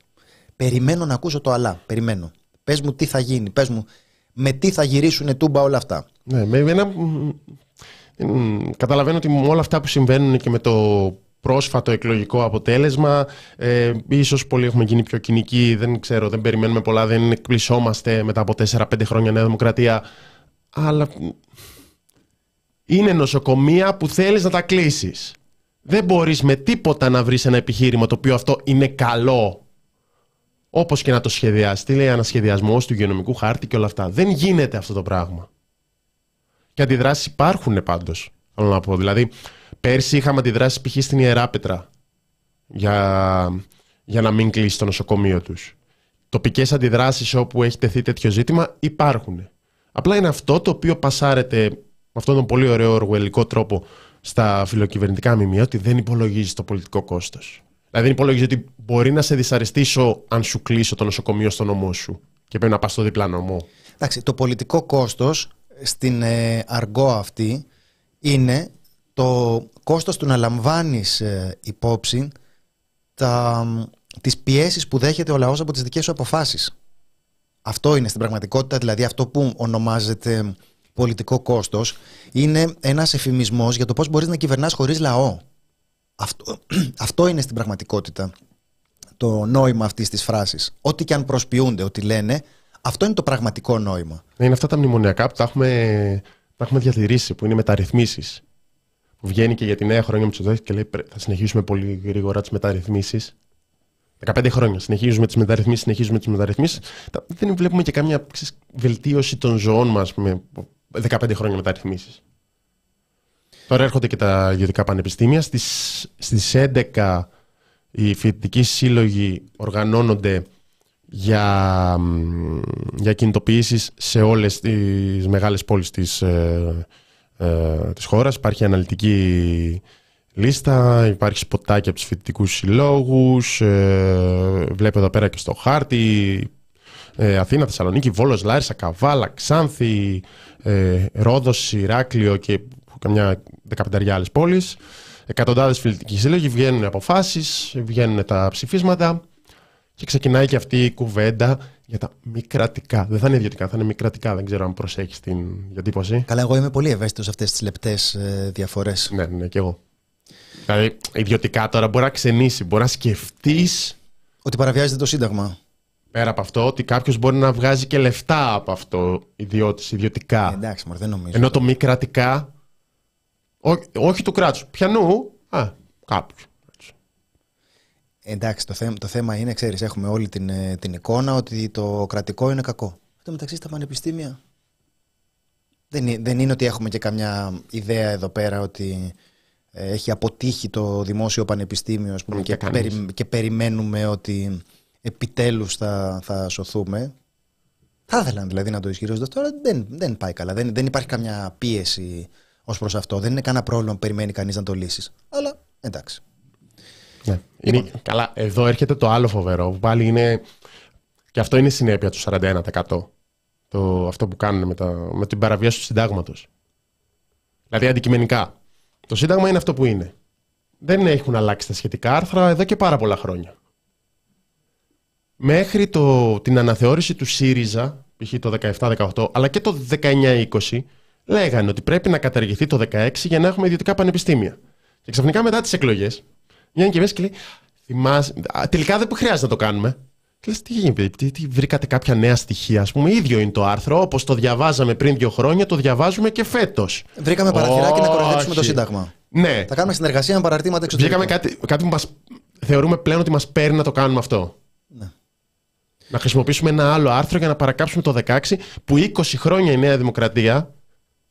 Περιμένω να ακούσω το αλλά. Περιμένω. Πες μου τι θα γίνει, πες μου με τι θα γυρίσουν τούμπα όλα αυτά. Ναι, με ένα... μ, μ, Καταλαβαίνω ότι με όλα αυτά που συμβαίνουν και με το πρόσφατο εκλογικό αποτέλεσμα, ε, ίσως πολλοί έχουμε γίνει πιο κοινικοί, δεν ξέρω, δεν περιμένουμε πολλά, δεν εκπλησόμαστε μετά από 4-5 χρόνια Νέα Δημοκρατία, αλλά μ, είναι νοσοκομεία που θέλεις να τα κλείσεις. Δεν μπορείς με τίποτα να βρεις ένα επιχείρημα το οποίο αυτό είναι καλό Όπως και να το σχεδιάσει, τι λέει ανασχεδιασμός του υγειονομικού χάρτη και όλα αυτά. Δεν γίνεται αυτό το πράγμα. Και αντιδράσεις υπάρχουν πάντως. Θέλω να πω. Δηλαδή, πέρσι είχαμε αντιδράσεις π.χ. στην Ιεράπετρα για, για να μην κλείσει το νοσοκομείο τους. Τοπικές αντιδράσεις όπου έχει τεθεί τέτοιο ζήτημα υπάρχουν. Απλά είναι αυτό το οποίο πασάρεται με αυτόν τον πολύ ωραίο οργουελικό τρόπο στα φιλοκυβερνητικά μημία ότι δεν υπολογίζει το πολιτικό κόστος. Δηλαδή δεν υπολογίζει ότι μπορεί να σε δυσαρεστήσω αν σου κλείσω το νοσοκομείο στο νομό σου και πρέπει να πας στο διπλά νομό. Εντάξει, το πολιτικό κόστος στην ε, αργό αυτή είναι το κόστος του να λαμβάνεις ε, υπόψη τα, τις πιέσεις που δέχεται ο λαός από τις δικές σου αποφάσεις. Αυτό είναι στην πραγματικότητα, δηλαδή αυτό που ονομάζεται πολιτικό κόστος είναι ένας εφημισμός για το πώς μπορείς να κυβερνάς χωρίς λαό. Αυτό, αυτό είναι στην πραγματικότητα το νόημα αυτής της φράσης. Ό,τι και αν προσποιούνται, ό,τι λένε, αυτό είναι το πραγματικό νόημα. Είναι αυτά τα μνημονιακά που τα έχουμε, τα έχουμε διατηρήσει, που είναι μεταρρυθμίσεις. Που βγαίνει και για τη νέα χρόνια Μητσοτάκη και λέει θα συνεχίσουμε πολύ γρήγορα τις μεταρρυθμίσεις. 15 χρόνια συνεχίζουμε τις μεταρρυθμίσεις, συνεχίζουμε τις μεταρρυθμίσεις. Δεν βλέπουμε και καμία βελτίωση των ζωών μας με 15 χρόνια μεταρρυθμίσεις. Τώρα έρχονται και τα ιδιωτικά πανεπιστήμια. Στις, στις 11 οι φοιτητικοί σύλλογοι οργανώνονται για, για κινητοποιήσεις σε όλες τις μεγάλες πόλεις της, ε, ε, της χώρας. Υπάρχει αναλυτική λίστα, υπάρχει σποτάκι από τους φοιτητικούς συλλόγους, ε, βλέπω εδώ πέρα και στο χάρτη, ε, Αθήνα, Θεσσαλονίκη, Βόλος, Λάρισα, Καβάλα, Ξάνθη, ε, Ρόδος, Ηράκλειο και καμιά δεκαπενταριά άλλες πόλεις. Εκατοντάδες φοιτητικοί σύλλογοι βγαίνουν αποφάσεις, βγαίνουν τα ψηφίσματα και ξεκινάει και αυτή η κουβέντα για τα μη κρατικά. Δεν θα είναι ιδιωτικά, θα είναι μη κρατικά. Δεν ξέρω αν προσέχεις την διατύπωση. Καλά, εγώ είμαι πολύ ευαίσθητος σε αυτές τις λεπτές ε, διαφορές. Ναι, ναι, και εγώ. Δηλαδή, ιδιωτικά τώρα μπορεί να ξενήσει, μπορεί να σκεφτείς. Ότι παραβιάζεται το Σύνταγμα. Πέρα από αυτό, ότι κάποιος μπορεί να βγάζει και λεφτά από αυτό ιδιώτης, ιδιωτικά. Ε, εντάξει, μωρέ, δεν νομίζω. Ενώ το μη κρατικά. Ό, όχι του κράτους. Πιανού. Α, κάποιου. Εντάξει, το θέμα, το θέμα είναι, ξέρεις, έχουμε όλη την, ε, την εικόνα ότι το κρατικό είναι κακό. Αυτό μεταξύ στα πανεπιστήμια δεν, δεν είναι ότι έχουμε και καμιά ιδέα εδώ πέρα ότι ε, έχει αποτύχει το δημόσιο πανεπιστήμιο ας πούμε, και, και, περιμένουμε ότι επιτέλους θα, θα σωθούμε. Θα ήθελαν δηλαδή να το ισχυρίζονται τώρα, δεν, δεν πάει καλά. Δεν, δεν υπάρχει καμιά πίεση ως προς αυτό. Δεν είναι κανένα πρόβλημα που περιμένει κανείς να το λύσεις. Αλλά εντάξει. Ναι. Είναι, λοιπόν. καλά, εδώ έρχεται το άλλο φοβερό που πάλι είναι. Και αυτό είναι συνέπεια του 41%. Το, αυτό που κάνουν με, τα, με την παραβίαση του συντάγματος. Δηλαδή αντικειμενικά. Το σύνταγμα είναι αυτό που είναι. Δεν έχουν αλλάξει τα σχετικά άρθρα εδώ και πάρα πολλά χρόνια. Μέχρι το, την αναθεώρηση του ΣΥΡΙΖΑ, π.χ. το 17-18, αλλά και το 19-20, λέγανε ότι πρέπει να καταργηθεί το 16 για να έχουμε ιδιωτικά πανεπιστήμια. Και ξαφνικά μετά τις εκλογές, Βγαίνει και μέσα και λέει, θυμάσαι, τελικά δεν χρειάζεται να το κάνουμε. Και λες, τι γίνεται, τι, τι, βρήκατε κάποια νέα στοιχεία, ας πούμε, ίδιο είναι το άρθρο, όπως το διαβάζαμε πριν δύο χρόνια, το διαβάζουμε και φέτος. Βρήκαμε παραθυράκι να κοροϊδέψουμε το Σύνταγμα. Ναι. Θα κάνουμε συνεργασία με παραρτήματα εξωτερικών. Βρήκαμε κάτι, κάτι που μας, θεωρούμε πλέον ότι μας παίρνει να το κάνουμε αυτό. Ναι. Να χρησιμοποιήσουμε ένα άλλο άρθρο για να παρακάψουμε το 16 που 20 χρόνια η Νέα Δημοκρατία,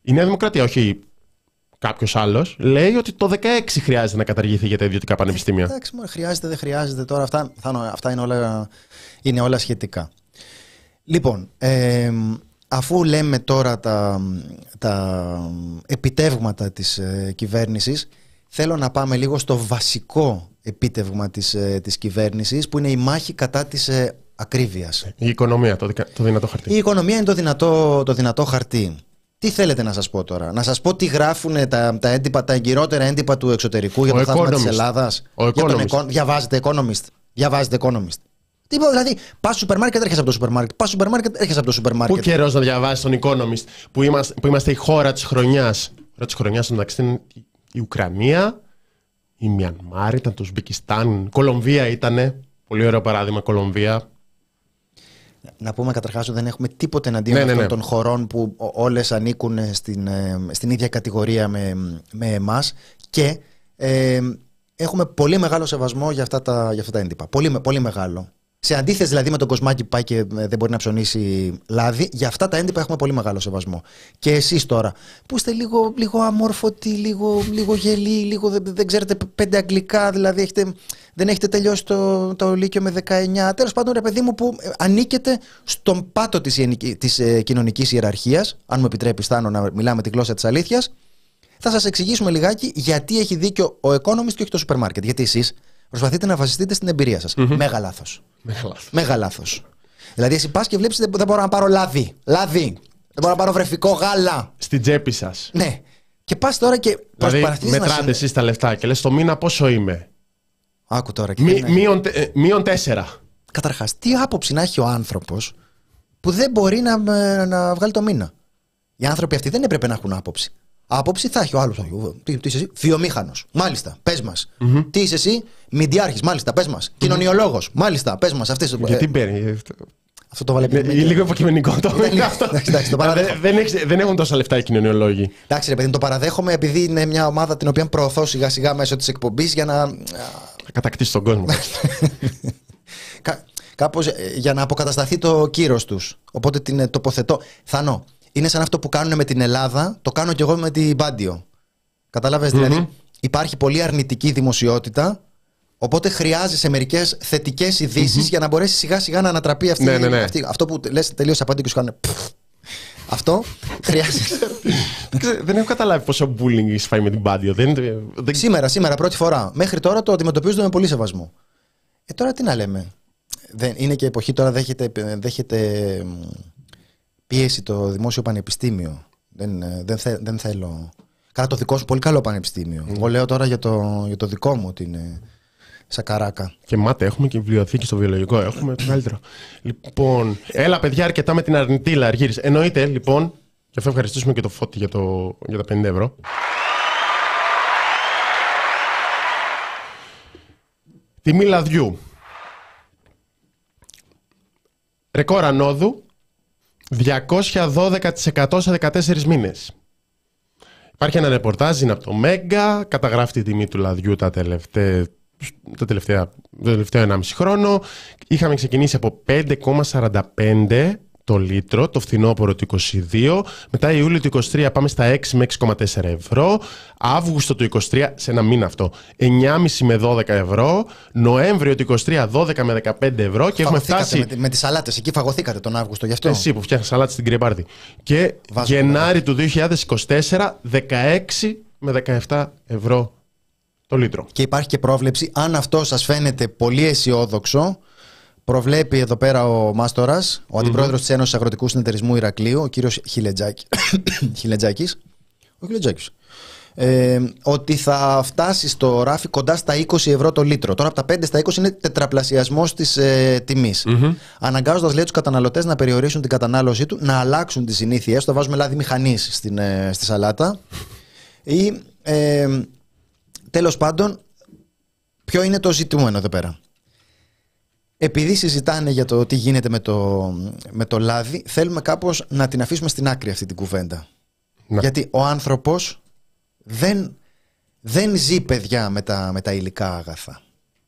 η Νέα Δημοκρατία όχι κάποιος άλλος, λέει ότι το 16 χρειάζεται να καταργηθεί για τα ιδιωτικά πανεπιστήμια. Εντάξει, μόνο χρειάζεται, δεν χρειάζεται τώρα. Αυτά, αυτά είναι, όλα, είναι όλα σχετικά. Λοιπόν, ε, αφού λέμε τώρα τα, τα επιτεύγματα της ε, κυβέρνησης, θέλω να πάμε λίγο στο βασικό επίτευγμα της, ε, της κυβέρνησης, που είναι η μάχη κατά της ε, ακρίβειας. Η οικονομία, το, το δυνατό χαρτί. Η οικονομία είναι το δυνατό, το δυνατό χαρτί. Τι θέλετε να σας πω τώρα, Να σας πω τι γράφουν τα, τα, έντυπα, τα εγκυρότερα έντυπα του εξωτερικού για το θαύμα της Ελλάδας. Διαβάζετε Economist. Διαβάζετε Economist. Τι πω, δηλαδή, πας στο σούπερ μάρκετ, έρχεσαι από το σούπερ μάρκετ. Πας στο σούπερ μάρκετ, έρχεσαι από το σούπερ μάρκετ. Πού καιρός να διαβάσεις τον Economist που είμαστε, που είμαστε η χώρα της χρονιάς; Η χώρα της χρονιάς εντάξει ήταν η Ουκρανία, η Μιανμάρ, ήταν το Ουσμπεκιστάν, η Κολομβία ήταν. Πολύ ωραίο παράδειγμα, Κολομβία. Να πούμε καταρχάς ότι δεν έχουμε τίποτε εναντίον ναι, ναι αυτών ναι. των χωρών που όλες ανήκουν στην, ε, στην ίδια κατηγορία με, με εμάς και ε, έχουμε πολύ μεγάλο σεβασμό για αυτά τα, για αυτά τα έντυπα. Πολύ, πολύ μεγάλο. Σε αντίθεση δηλαδή με τον κοσμάκι που πάει και ε, δεν μπορεί να ψωνίσει λάδι, για αυτά τα έντυπα έχουμε πολύ μεγάλο σεβασμό. Και εσείς τώρα, που είστε λίγο, λίγο αμόρφωτοι, λίγο, λίγο γελοί, λίγο δεν, δεν ξέρετε πέντε αγγλικά, δηλαδή έχετε, δεν έχετε τελειώσει το, το Λύκειο με 19. Τέλος πάντων, ρε παιδί μου, που ε, ανήκετε στον πάτο της της, ε, κοινωνικής ιεραρχίας, αν μου επιτρέπεις, Στάνο, να μιλάμε τη γλώσσα της αλήθειας, θα σας εξηγήσουμε λιγάκι γιατί έχει δίκιο ο Economist και όχι το σούπερ μάρκετ. Γιατί εσείς προσπαθείτε να βασιστείτε στην εμπειρία σας. Μέγα λάθος. Μέγα λάθος. Δηλαδή, εσύ πας και βλέπεις δεν, δεν μπορώ να πάρω λάδι. Λάδι. Δεν μπορώ να πάρω βρεφικό γάλα. Στην τσέπη σας. Ναι. Και πας τώρα και Δηλαδή, προσπαθείς να μετράτε συν- εσείς τα λεφτά και λες το μήνα πόσο είμαι; Άκου τώρα. Και Μη- δεν- μείον τε- ε, Μείον τέσσερα. Καταρχάς, τι άποψη να έχει ο άνθρωπος που δεν μπορεί να, ε, να βγάλει το μήνα; Οι άνθρωποι αυτοί δεν έπρεπε να έχουν άποψη. Άποψη θα έχει ο άλλος. Τι, τι είσαι εσύ, βιομήχανος. Μάλιστα, πες μας. Τι είσαι εσύ, μηντιάρχης. Μάλιστα, πες μας. Κοινωνιολόγος. Μάλιστα, πες μας. Γιατί παίρνει. αυτό. Αυτό το βάλε Είναι πριν. λίγο υποκειμενικό το Δεν είναι- αυτό. εντάξει, εντάξει, το παραδέχομαι. Δεν- δεν έχεις- Δεν έχουν τόσα λεφτά οι κοινωνιολόγοι. Εντάξει, ρε παιδί, μου, το παραδέχομαι επειδή είναι μια ομάδα την οποία προωθώ σιγά σιγά μέσω της εκπομπής για να. Θα κατακτήσει τον κόσμο. Κα, κάπως, ε, για να αποκατασταθεί το κύρος τους. Οπότε την ε, τοποθετώ. Θανό, είναι σαν αυτό που κάνουν με την Ελλάδα, το κάνω κι εγώ με την Πάντιο. Καταλάβες, δηλαδή υπάρχει πολύ αρνητική δημοσιότητα, οπότε χρειάζεσαι μερικές θετικές ειδήσεις για να μπορέσει σιγά σιγά να ανατραπεί αυτή, Ναι, ναι, ναι. αυτή- αυτό που λες τελείως απάντη και σου κάνουν πφ. Αυτό χρειάζεται. Δεν ξέρω, Δεν έχω καταλάβει πόσο bullying έχεις φάει με την Πάντιο. Δεν, δεν... Σήμερα, σήμερα, πρώτη φορά. Μέχρι τώρα το αντιμετωπίζονται με πολύ σεβασμό. Ε, τώρα τι να λέμε; Δεν, είναι και εποχή τώρα δέχεται, δέχεται μ, πίεση το δημόσιο πανεπιστήμιο. Δεν, ε, δεν, θε- δεν θέλω. Καλά, το δικό σου πολύ καλό πανεπιστήμιο. Εγώ λέω τώρα για το, για το δικό μου ότι είναι σακαράκα. Και μάτε, έχουμε και βιβλιοθήκη στο βιολογικό. Έχουμε το καλύτερο. Λοιπόν, έλα παιδιά, αρκετά με την αρνητή Λαργύρης. Εννοείται, λοιπόν, και αυτό ευχαριστήσουμε και το φώτι για, το, για τα 50 ευρώ. Τιμή λαδιού. Ρεκόρ ανόδου 212% σε 14 μήνες. Υπάρχει ένα ρεπορτάζ, είναι από το Μέγκα, καταγράφει τη τιμή του λαδιού τα τελευταία, το τελευταία, το τελευταίο 1,5 χρόνο. Είχαμε ξεκινήσει από 5,45 το λίτρο το φθινόπωρο του 22. Μετά Ιούλιο του 23 πάμε στα 6 με 6,4 ευρώ. Αύγουστο του 23, σε ένα μήνα αυτό, 9,5 με 12 ευρώ. Νοέμβριο του 23, 12 με 15 ευρώ. Και έχουμε Φαγωθήκατε φτάσει με, τη- με τις σαλάτες. Εκεί φαγωθήκατε τον Αύγουστο γι' αυτό. εσύ που φτιάχνεις σαλάτι στην Κρυμπάρτη. Και Βάζω Γενάρη του 2024, 16 με 17 ευρώ το λίτρο. Και υπάρχει και πρόβλεψη, αν αυτό σας φαίνεται πολύ αισιόδοξο, προβλέπει εδώ πέρα ο Μάστορας, ο αντιπρόεδρος της Ένωσης Αγροτικού Συνεταιρισμού Ηρακλείου, ο κύριος Χιλετζάκη, Χιλετζάκης, ο Χιλετζάκης, ε, ότι θα φτάσει στο ράφι κοντά στα 20 ευρώ το λίτρο. Τώρα από τα 5 στα 20 είναι τετραπλασιασμός της ε, τιμής. Αναγκάζοντας λέει τους καταναλωτές να περιορίσουν την κατανάλωσή του, να αλλάξουν τις συνήθειες, το βάζουμε λάδι μηχανής στην, ε, στη σαλάτα ή ε, τέλος πάντων ποιο είναι το ζητούμενο εδώ πέρα; Επειδή συζητάνε για το τι γίνεται με το, με το λάδι, θέλουμε κάπως να την αφήσουμε στην άκρη αυτή την κουβέντα. Να. Γιατί ο άνθρωπος δεν, δεν ζει παιδιά με τα, με τα υλικά αγαθά.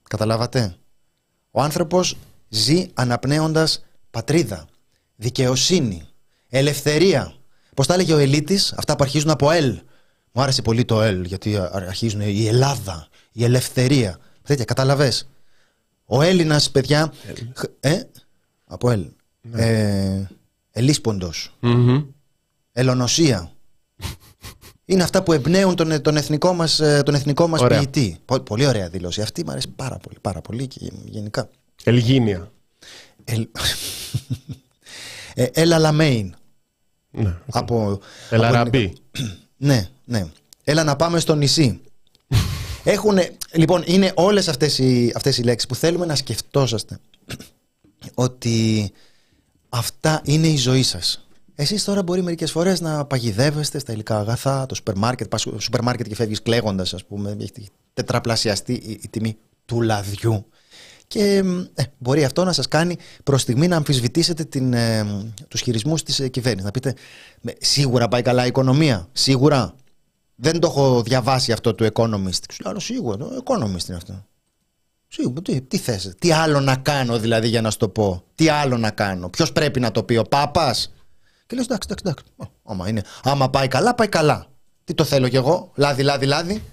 Καταλάβατε; Ο άνθρωπος ζει αναπνέοντας πατρίδα, δικαιοσύνη, ελευθερία. Πώς τα έλεγε ο Ελίτης, αυτά που αρχίζουν από «ελ». Μου άρεσε πολύ το «ελ» γιατί α- αρχίζουν η Ελλάδα, η ελευθερία. Τέτοια, καταλαβες; Ο Έλληνας, παιδιά, χ- ε, από «ελ». Ε, ελίσποντος, Μμμ. ελονοσία. Είναι αυτά που εμπνέουν τον, τον εθνικό μας, ε, τον εθνικό μας Ωραία. ποιητή. Πο- πολύ ωραία δήλωση. Αυτή μου αρέσει πάρα πολύ, πάρα πολύ και γενικά. Ελγίνεια. Ελ... ε, Έλα Λαμέιν. Ναι. Από, Ελαραμπή. ναι, ναι. Έλα να πάμε στο νησί. Έχουν, λοιπόν, είναι όλες αυτές οι, αυτές οι λέξεις που θέλουμε να σκεφτόσαστε ότι αυτά είναι η ζωή σας. Εσείς τώρα μπορεί μερικές φορές να παγιδεύεστε στα υλικά αγαθά, το σούπερ μάρκετ, πας στο σούπερ μάρκετ και φεύγεις κλαίγοντας, ας πούμε, έχει τετραπλασιαστεί η, η τιμή του λαδιού. Και ε, μπορεί αυτό να σας κάνει προς στιγμή να αμφισβητήσετε την, ε, τους χειρισμούς της ε, κυβέρνησης. Να πείτε, «Με, σίγουρα πάει καλά η οικονομία, σίγουρα. Δεν το έχω διαβάσει αυτό του Economist. Ξέρω, άλλο σίγουρα, το Economist είναι αυτό. Σίγουρα, τι, τι θες, τι άλλο να κάνω δηλαδή για να σου το πω; Τι άλλο να κάνω; Ποιος πρέπει να το πει, ο Πάπας; Και λες, εντάξει, εντάξει, εντάξει. Ω, Άμα, είναι, άμα πάει καλά, πάει καλά. Τι το θέλω κι εγώ, λάδι, λάδι, λάδι.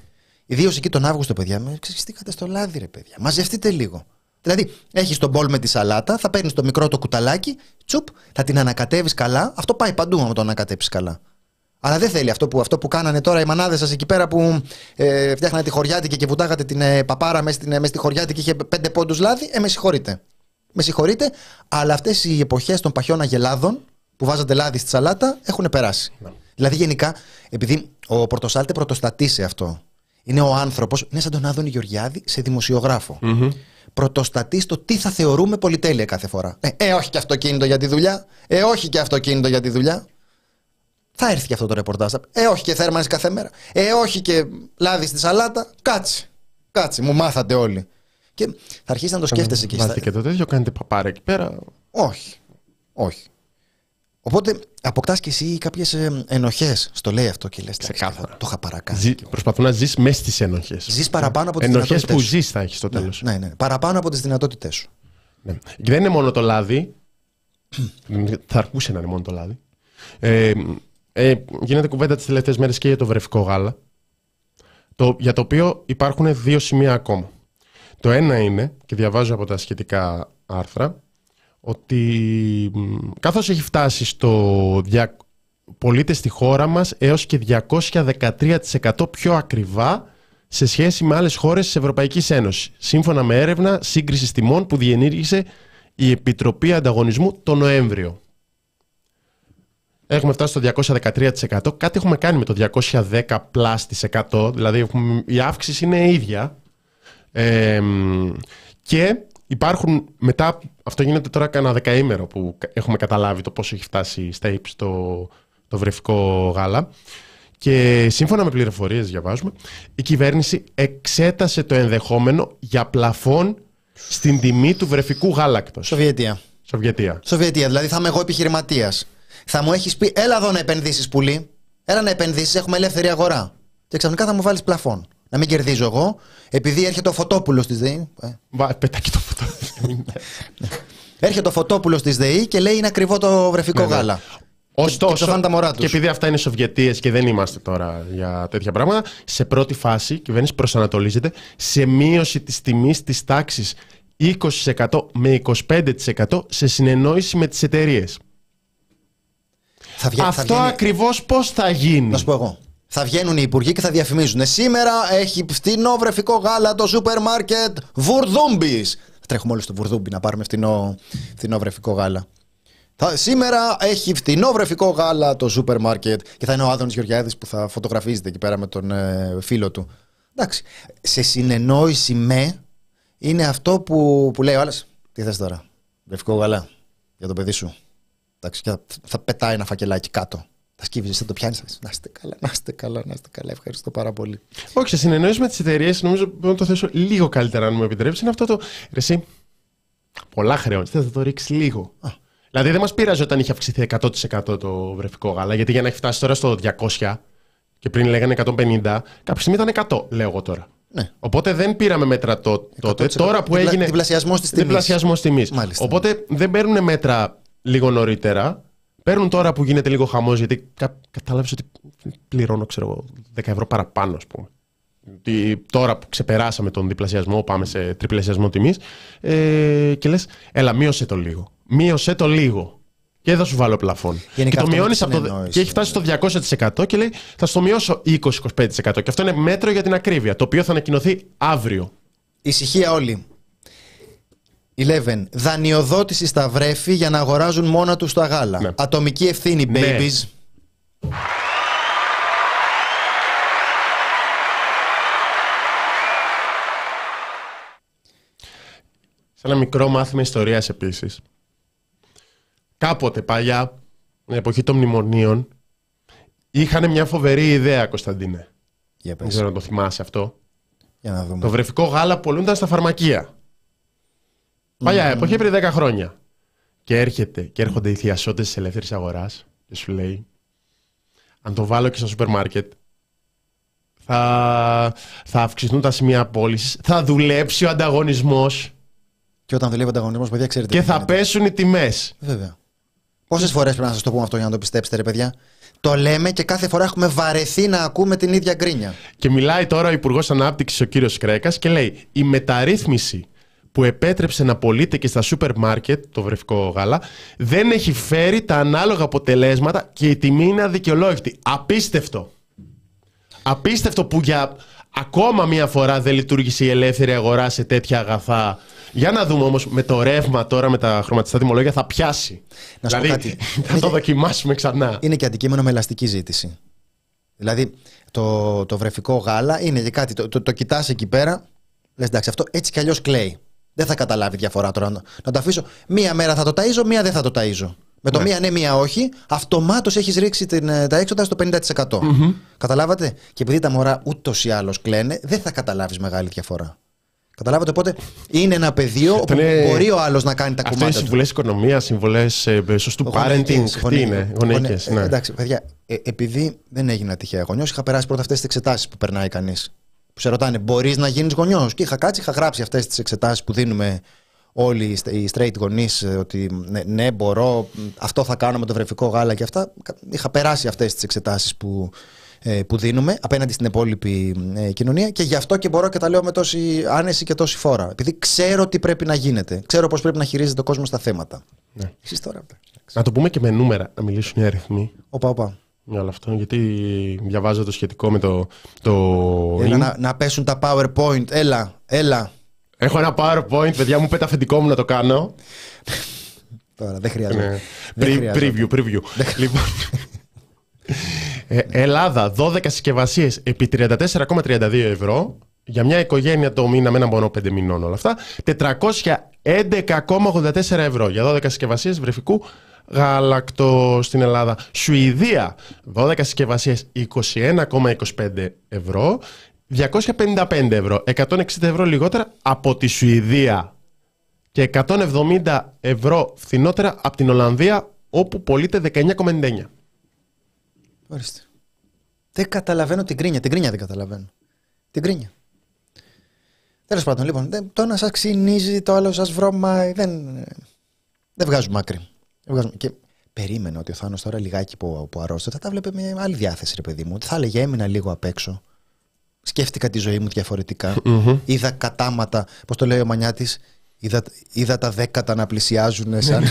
Ιδίως εκεί τον Αύγουστο, παιδιά, με ξεστήκατε στο λάδι, ρε παιδιά. Μαζευτείτε λίγο. Δηλαδή, έχεις τον μπολ με τη σαλάτα, θα παίρνεις το μικρό το κουταλάκι, τσουπ, θα την ανακατεύεις καλά. Αυτό πάει παντού, άμα το ανακατέψεις καλά. Αλλά δεν θέλει αυτό που, αυτό που κάνανε τώρα οι μανάδες σας εκεί πέρα που ε, φτιάχνατε τη χωριάτικη και βουτάγατε την ε, παπάρα μέσα στην, ε, μες στη χωριάτικη και είχε πέντε πόντους λάδι. Ε, με συγχωρείτε. Με συγχωρείτε, αλλά αυτές οι εποχές των παχιών αγελάδων που βάζατε λάδι στη σαλάτα έχουν περάσει. Δηλαδή, γενικά, επειδή ο Πορτοσάλτε πρωτοστατεί σε αυτό. Είναι ο άνθρωπος, είναι σαν τον Άδωνη Γεωργιάδη σε δημοσιογράφο. Πρωτοστατεί στο τι θα θεωρούμε πολυτέλεια κάθε φορά. Ε, ε, όχι και αυτοκίνητο για τη δουλειά. Ε, όχι και αυτοκίνητο για τη δουλειά. Θα έρθει και αυτό το ρεπορτάζ. Ε, όχι και θέρμανση κάθε μέρα. Ε, όχι και λάδι στη σαλάτα. Κάτσε. Κάτσε. Μου μάθατε όλοι. Και θα αρχίσει να το σκέφτεσαι εκεί. Βάζετε και το τέτοιο, κάνετε παπάρα εκεί πέρα. Όχι. Όχι. Οπότε αποκτάς και εσύ κάποιες ενοχές. Στο λέει αυτό και λες. Ξεκάθαρα. Το είχα παρακάνει. Ζει, προσπαθούν να ζεις μέσα στις ενοχές. Ζεις παραπάνω από τις Ενοχές δυνατότητες που σου. ζεις θα έχεις στο τέλος. Ναι, ναι. Παραπάνω από τις δυνατότητέ σου. Ναι. Και δεν είναι μόνο το λάδι. θα αρκούσε να είναι μόνο το λάδι. Ε, ε, γίνεται κουβέντα τις τελευταίες μέρες και για το βρεφικό γάλα. Το, για το οποίο υπάρχουν δύο σημεία ακόμα. Το ένα είναι, και διαβάζω από τα σχετικά άρθρα, ότι μ, καθώς έχει φτάσει στο δια... πολίτες στη χώρα μας έως και 213% πιο ακριβά σε σχέση με άλλες χώρες της Ευρωπαϊκής Ένωσης, σύμφωνα με έρευνα σύγκρισης τιμών που διενήργησε η Επιτροπή Ανταγωνισμού το Νοέμβριο. Έχουμε φτάσει στο 213%. Κάτι έχουμε κάνει με το 210 πλάς της 100, δηλαδή έχουμε- η αύξηση είναι ίδια. Ε, μ, και υπάρχουν μετά, αυτό γίνεται τώρα κάνα δεκαήμερο που κα- έχουμε καταλάβει το πόσο έχει φτάσει στα ύψη το, το βρεφικό γάλα. Και σύμφωνα με πληροφορίες διαβάζουμε, η κυβέρνηση εξέτασε το ενδεχόμενο για πλαφόν στην τιμή του βρεφικού γάλακτος. Σοβιετία. Σοβιετία. Σοβιετία. Δηλαδή θα είμαι εγώ επιχειρηματίας. Θα μου έχεις πει, έλα εδώ να επενδύσεις πουλί. Έλα να επενδύσεις, έχουμε ελεύθερη αγορά. Και ξαφνικά θα μου βάλεις πλαφόν. Να μην κερδίζω εγώ, επειδή έρχεται ο φωτόπουλος της ΔΕΗ. Ε, Βα, πέτα και το φωτό. Έρχεται ο φωτόπουλος της ΔΕΗ και λέει είναι ακριβό το βρεφικό Ναι, ναι. γάλα. Ωστόσο, και πεθάνουν τα μωρά τους. και επειδή αυτά είναι Σοβιετίες και δεν είμαστε τώρα για τέτοια πράγματα, σε πρώτη φάση η κυβέρνηση προσανατολίζεται σε μείωση της τιμής της τάξης 20% με 25% σε συνεννόηση με τις εταιρείες. Θα βγει- θα Αυτό βγαίνει- ακριβώς πώς θα γίνει. Να σου πω εγώ. Θα βγαίνουν οι υπουργοί και θα διαφημίζουν. Σήμερα έχει φτηνό βρεφικό γάλα το σούπερ μάρκετ Βουρδούμπη. Τρέχουμε όλοι στο Βουρδούμπι να πάρουμε φτηνό, φτηνό βρεφικό γάλα. Θα, σήμερα έχει φτηνό βρεφικό γάλα το σούπερ μάρκετ και θα είναι ο Άδωνης Γεωργιάδης που θα φωτογραφίζεται εκεί πέρα με τον ε, φίλο του. Εντάξει. Σε συνεννόηση με είναι αυτό που, που λέει ο άλλος Τι θες τώρα, βρεφικό γάλα για το παιδί σου. Εντάξει, και θα, θα πετάει ένα φακελάκι κάτω. Θα σκύβεις, θα το πιάνεις. Να είστε καλά, να είστε καλά, να είστε καλά. Ευχαριστώ πάρα πολύ. Όχι, σε συνεννόηση με τις εταιρείες, νομίζω μπορώ να το θέσω λίγο καλύτερα, αν μου επιτρέψεις. Είναι αυτό το. Ρε, εσύ, πολλά χρεώνει. Θα το ρίξεις λίγο. Δηλαδή δεν μας πείραζε όταν είχε αυξηθεί 100% το βρεφικό γάλα, γιατί για να έχει φτάσει τώρα στο 200 και πριν λέγανε 150, κάποια στιγμή ήταν 100, λέω εγώ τώρα. Ναι. Οπότε δεν πήραμε μέτρα το, τότε. 100%. Τώρα που Διπλα- έγινε. διπλασιασμός της τιμής. Διπλασιασμός τιμής. Μάλιστα. Οπότε δεν παίρνουν μέτρα λίγο νωρίτερα. Παίρνουν τώρα που γίνεται λίγο χαμός, γιατί κα, κατάλαβες ότι πληρώνω, ξέρω εγώ, 10 ευρώ παραπάνω, ας πούμε. Ότι τώρα που ξεπεράσαμε τον διπλασιασμό, πάμε σε τριπλασιασμό τιμής. Ε, και λες, έλα, μείωσε το λίγο. Μείωσε το λίγο. Και εδώ σου βάλω πλαφόν. Γενικά και το αυτό με μειώνεις τη από το. συνεννόηση, Και έχει φτάσει στο 200% και λέει, θα στο μειώσω 20-25%. Και αυτό είναι μέτρο για την ακρίβεια, το οποίο θα ανακοινωθεί αύριο. Ησυχία όλοι. 11. Δανειοδότηση στα βρέφη για να αγοράζουν μόνα τους τα γάλα. Ναι. Ατομική ευθύνη, Ναι. babies. Σε ένα μικρό μάθημα ιστορίας επίσης. Κάποτε παλιά, την εποχή των μνημονίων, είχαν μια φοβερή ιδέα, Κωνσταντίνε. Για Δεν πες. ξέρω αν το θυμάσαι αυτό. Για να δούμε. Το βρεφικό γάλα πολλούνταν στα φαρμακεία. Παλιά εποχή πριν 10 χρόνια. Και έρχεται και έρχονται οι θειασότες της ελεύθερης αγοράς και σου λέει: Αν το βάλω και στο σούπερ μάρκετ, θα, θα αυξηθούν τα σημεία πώλησης, θα δουλέψει ο ανταγωνισμός Και όταν δουλεύει ο ανταγωνισμός, παιδιά, ξέρετε. και τι θα γίνεται. πέσουν οι τιμές. Βέβαια. Πόσες φορές πρέπει να σας το πούμε αυτό για να το πιστέψετε, ρε παιδιά; Το λέμε και κάθε φορά έχουμε βαρεθεί να ακούμε την ίδια γκρίνια. Και μιλάει τώρα ο Υπουργός Ανάπτυξης, ο κύριος Κρέκας, και λέει: Η μεταρρύθμιση που επέτρεψε να πωλείται και στα σούπερ μάρκετ, το βρεφικό γάλα, δεν έχει φέρει τα ανάλογα αποτελέσματα και η τιμή είναι αδικαιολόγητη. Απίστευτο. Απίστευτο που για ακόμα μία φορά δεν λειτουργήσε η ελεύθερη αγορά σε τέτοια αγαθά. Για να δούμε όμως με το ρεύμα τώρα, με τα χρωματιστά τιμολόγια, θα πιάσει. Να σου πω δηλαδή, κάτι. θα Είναι το και- δοκιμάσουμε ξανά. Είναι και αντικείμενο με ελαστική ζήτηση. Δηλαδή, το, το βρεφικό γάλα είναι και κάτι. Το, το, το κοιτάς εκεί πέρα, λες εντάξει, αυτό έτσι κι αλλιώς κλαίει. Δεν θα καταλάβει διαφορά τώρα. Να, να το αφήσω. Μία μέρα θα το ταΐζω, μία δεν θα το ταΐζω. Με το μία ναι, μία όχι, αυτομάτως έχεις ρίξει την, ε, τα έξοδα στο 50%. Καταλάβατε; Και επειδή τα μωρά ούτως ή άλλως κλαίνε, δεν θα καταλάβεις μεγάλη διαφορά. Καταλάβατε; Οπότε είναι ένα πεδίο όπου είναι- μπορεί ο άλλος να κάνει τα Αυτό είναι κομμάτια του. συμβουλές οικονομίας, συμβουλές σωστού parenting. Τι είναι, γονέικε. Ε, εντάξει, παιδιά, ε, επειδή δεν έγινα τυχαία γονιός, είχα περάσει πρώτα αυτές τις εξετάσεις που περνάει κανείς. Που σε ρωτάνε, μπορείς να γίνεις γονιός; Και είχα κάτσει, είχα γράψει αυτές τις εξετάσεις που δίνουμε όλοι οι st- οι straight γονείς, ότι ναι, ναι, μπορώ, μ, αυτό θα κάνω με το βρεφικό γάλα και αυτά. Κα- Είχα περάσει αυτές τις εξετάσεις που, ε, που δίνουμε απέναντι στην υπόλοιπη ε, κοινωνία και γι' αυτό και μπορώ και τα λέω με τόση άνεση και τόση φόρα. Επειδή ξέρω τι πρέπει να γίνεται. Ξέρω πώς πρέπει να χειρίζεται ο κόσμος τα θέματα. Ναι. Εσείς τώρα. Να το πούμε και με νούμερα, να μιλήσουν οι αριθμοί Οπα, οπα. Για όλο αυτό. Γιατί διαβάζω το σχετικό με το. το Έλα, να, να πέσουν τα PowerPoint. Έλα, έλα. Έχω ένα PowerPoint, παιδιά μου, πέτα αφεντικό μου να το κάνω. Τώρα δεν χρειάζεται. Ναι. Δεν Pre- χρειάζεται. Preview, preview. Λοιπόν. Ε, Ελλάδα, 12 συσκευασίες επί 34,32 ευρώ. Για μια οικογένεια το μήνα με ένα μόνο 5 μηνών όλα αυτά. 411,84 ευρώ για 12 συσκευασίες βρεφικού γάλακτο στην Ελλάδα. Σουηδία, 12 συσκευασίες 21,25 ευρώ. 255 ευρώ. 160 ευρώ λιγότερα από τη Σουηδία και 170 ευρώ φθηνότερα από την Ολλανδία όπου πωλείται 19,99. Ορίστε. Δεν καταλαβαίνω την κρίνια. Την κρίνια δεν καταλαβαίνω. Την κρίνια. Τέλος πάντων, λοιπόν, δεν- το ένα σας ξυνίζει, το άλλο σας βρώμαει. Δεν, δεν βγάζουμε άκρη. Δεν βγάζουμε. Και περίμενα ότι ο Θάνος τώρα λιγάκι που, που αρρώστησε θα τα βλέπε με άλλη διάθεση, ρε παιδί μου. Ότι θα έλεγε έμεινα λίγο απ' έξω. Σκέφτηκα τη ζωή μου διαφορετικά. Είδα κατάματα, πώς το λέει ο Μανιάτης, είδα, είδα τα δέκατα να πλησιάζουν σαν.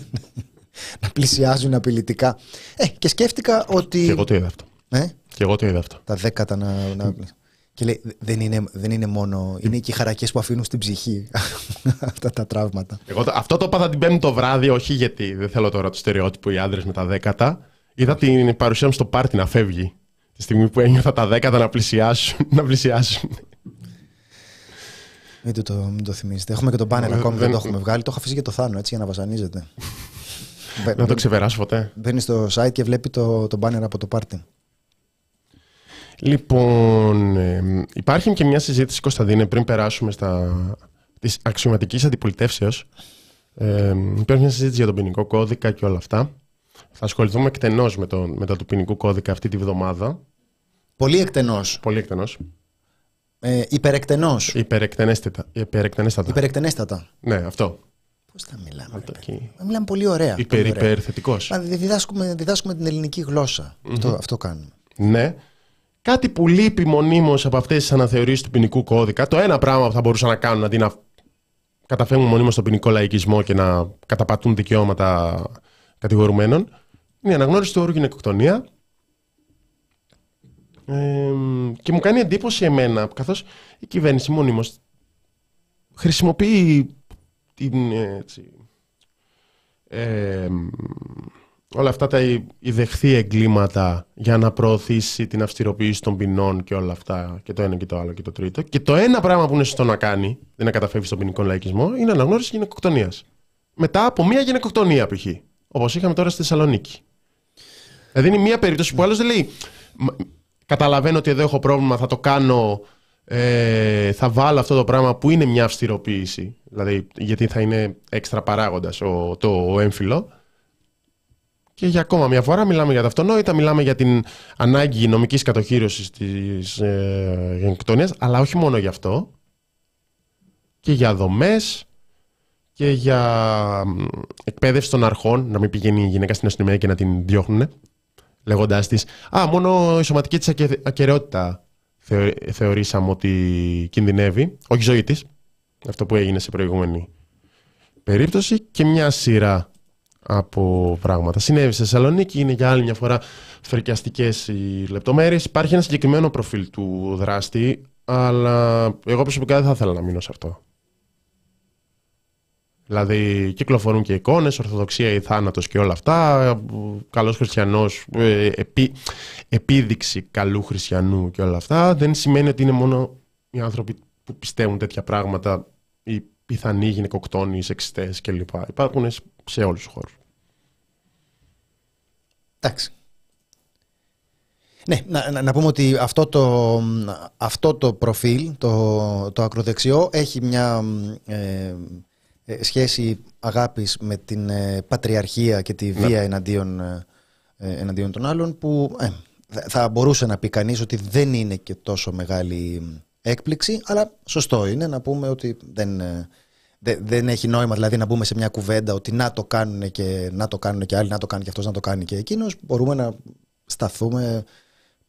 να πλησιάζουν απειλητικά. Ε, και σκέφτηκα ότι. Και εγώ το είδα αυτό. Ε, Και εγώ το είδα αυτό. τα δέκατα να. να... Και λέει, δεν είναι, δεν είναι μόνο. Είναι και οι χαρακές που αφήνουν στην ψυχή αυτά τα τραύματα. Εγώ, το- αυτό το έπαθα την πέμπτη το βράδυ, όχι γιατί δεν θέλω τώρα το στερεότυπο οι άντρες με τα δέκατα. Είδα την παρουσία μου στο πάρτι να φεύγει. Τη στιγμή που ένιωθα τα δέκατα να πλησιάσουν. Να πλησιάσουν. Μην το, το, μην το θυμίζετε. Έχουμε και τον μπάνερ Ε, ακόμη, δεν δεν- το έχουμε βγάλει. Το έχω αφήσει για το Θάνο έτσι για να βασανίζεται. Μπε- να το ξεπεράσω ποτέ. Μπαίνει στο site και βλέπει το, το μπάνερ από το πάρτι. Λοιπόν, ε, υπάρχει και μια συζήτηση, Κωνσταντίνε, πριν περάσουμε στα της αξιωματικής αντιπολιτεύσεως. Ε, υπάρχει μια συζήτηση για τον ποινικό κώδικα και όλα αυτά. Θα ασχοληθούμε εκτενώς με, το, με τα του ποινικού κώδικα αυτή τη βδομάδα. Πολύ εκτενώς. Πολύ εκτενώς. Ε, Υπερεκτενώς. Υπερεκτενέστατα. Υπερεκτενέστατα. Υπερεκτενέστατα. Ναι, αυτό. Πώς θα μιλάμε. ρε Αυτό παιδί. εκεί. Μιλάμε πολύ ωραία. Υπερ, πολύ ωραία. υπερθετικός. Μα δι- διδάσκουμε, διδάσκουμε την ελληνική γλώσσα. Αυτό, αυτό κάνουμε. Ναι. Κάτι που λείπει μονίμως από αυτές τις αναθεωρήσεις του ποινικού κώδικα. Το ένα πράγμα που θα μπορούσαν να κάνουν αντί να καταφεύγουν μονίμως στον ποινικό λαϊκισμό και να καταπατούν δικαιώματα κατηγορουμένων είναι η αναγνώριση του όρου γυναικοκτονία. Ε, και μου κάνει εντύπωση εμένα, καθώς η κυβέρνηση μονίμως χρησιμοποιεί την, ε, έτσι, ε, όλα αυτά τα ιδεχθή εγκλήματα για να προωθήσει την αυστηροποίηση των ποινών και όλα αυτά και το ένα και το άλλο και το τρίτο. Και το ένα πράγμα που είναι σωστό να κάνει, δεν να καταφεύγει στον ποινικό λαϊκισμό, είναι αναγνώριση γυναικοκτονίας. Μετά από μία γυναικοκτονία π.χ. Όπως είχαμε τώρα στη Θεσσαλονίκη. Δηλαδή είναι μία περίπτωση που άλλος δεν λέει. «Μα, Καταλαβαίνω ότι εδώ έχω πρόβλημα, θα το κάνω. Ε, θα βάλω αυτό το πράγμα που είναι μια αυστηροποίηση. Δηλαδή, γιατί θα είναι έξτρα παράγοντας το ο έμφυλο. Και για ακόμα μια φορά μιλάμε για τα αυτονόητα, μιλάμε για την ανάγκη νομικής κατοχήρωση της ε, γενοκτονία, αλλά όχι μόνο γι' αυτό. Και για δομές και για μ, εκπαίδευση των αρχών, να μην πηγαίνει η γυναίκα στην αστυνομία και να την διώχνουν, λέγοντάς της Α, μόνο η σωματική της ακαιρεότητα θεω- θεωρήσαμε ότι κινδυνεύει, όχι η ζωή της. Αυτό που έγινε σε προηγούμενη περίπτωση και μια σειρά από πράγματα. Συνέβη στη Θεσσαλονίκη, είναι για άλλη μια φορά φρικιαστικές οι λεπτομέρειες. Υπάρχει ένα συγκεκριμένο προφίλ του δράστη, αλλά εγώ προσωπικά δεν θα ήθελα να μείνω σε αυτό. Δηλαδή, κυκλοφορούν και εικόνες, Ορθοδοξία ή θάνατος και όλα αυτά. Καλός χριστιανός, επί, επίδειξη καλού χριστιανού και όλα αυτά. Δεν σημαίνει ότι είναι μόνο οι άνθρωποι που πιστεύουν τέτοια πράγματα, οι πιθανοί γυναικοκτόνοι, οι σεξιστές κλπ. Υπάρχουν σε όλους τους χώρους. Εντάξει. Ναι, να, να, να πούμε ότι αυτό το, αυτό το προφίλ, το, το ακροδεξιό, έχει μια ε, ε, σχέση αγάπης με την ε, πατριαρχία και τη βία εναντίον, ε, εναντίον των άλλων που ε, θα- θα μπορούσε να πει κανείς ότι δεν είναι και τόσο μεγάλη έκπληξη αλλά σωστό είναι να πούμε ότι δεν, ε, δε- δεν έχει νόημα δηλαδή να μπούμε σε μια κουβέντα ότι να το κάνουν και να το κάνουν και άλλοι, να το κάνει και αυτός, να το κάνει και εκείνος. Μπορούμε να σταθούμε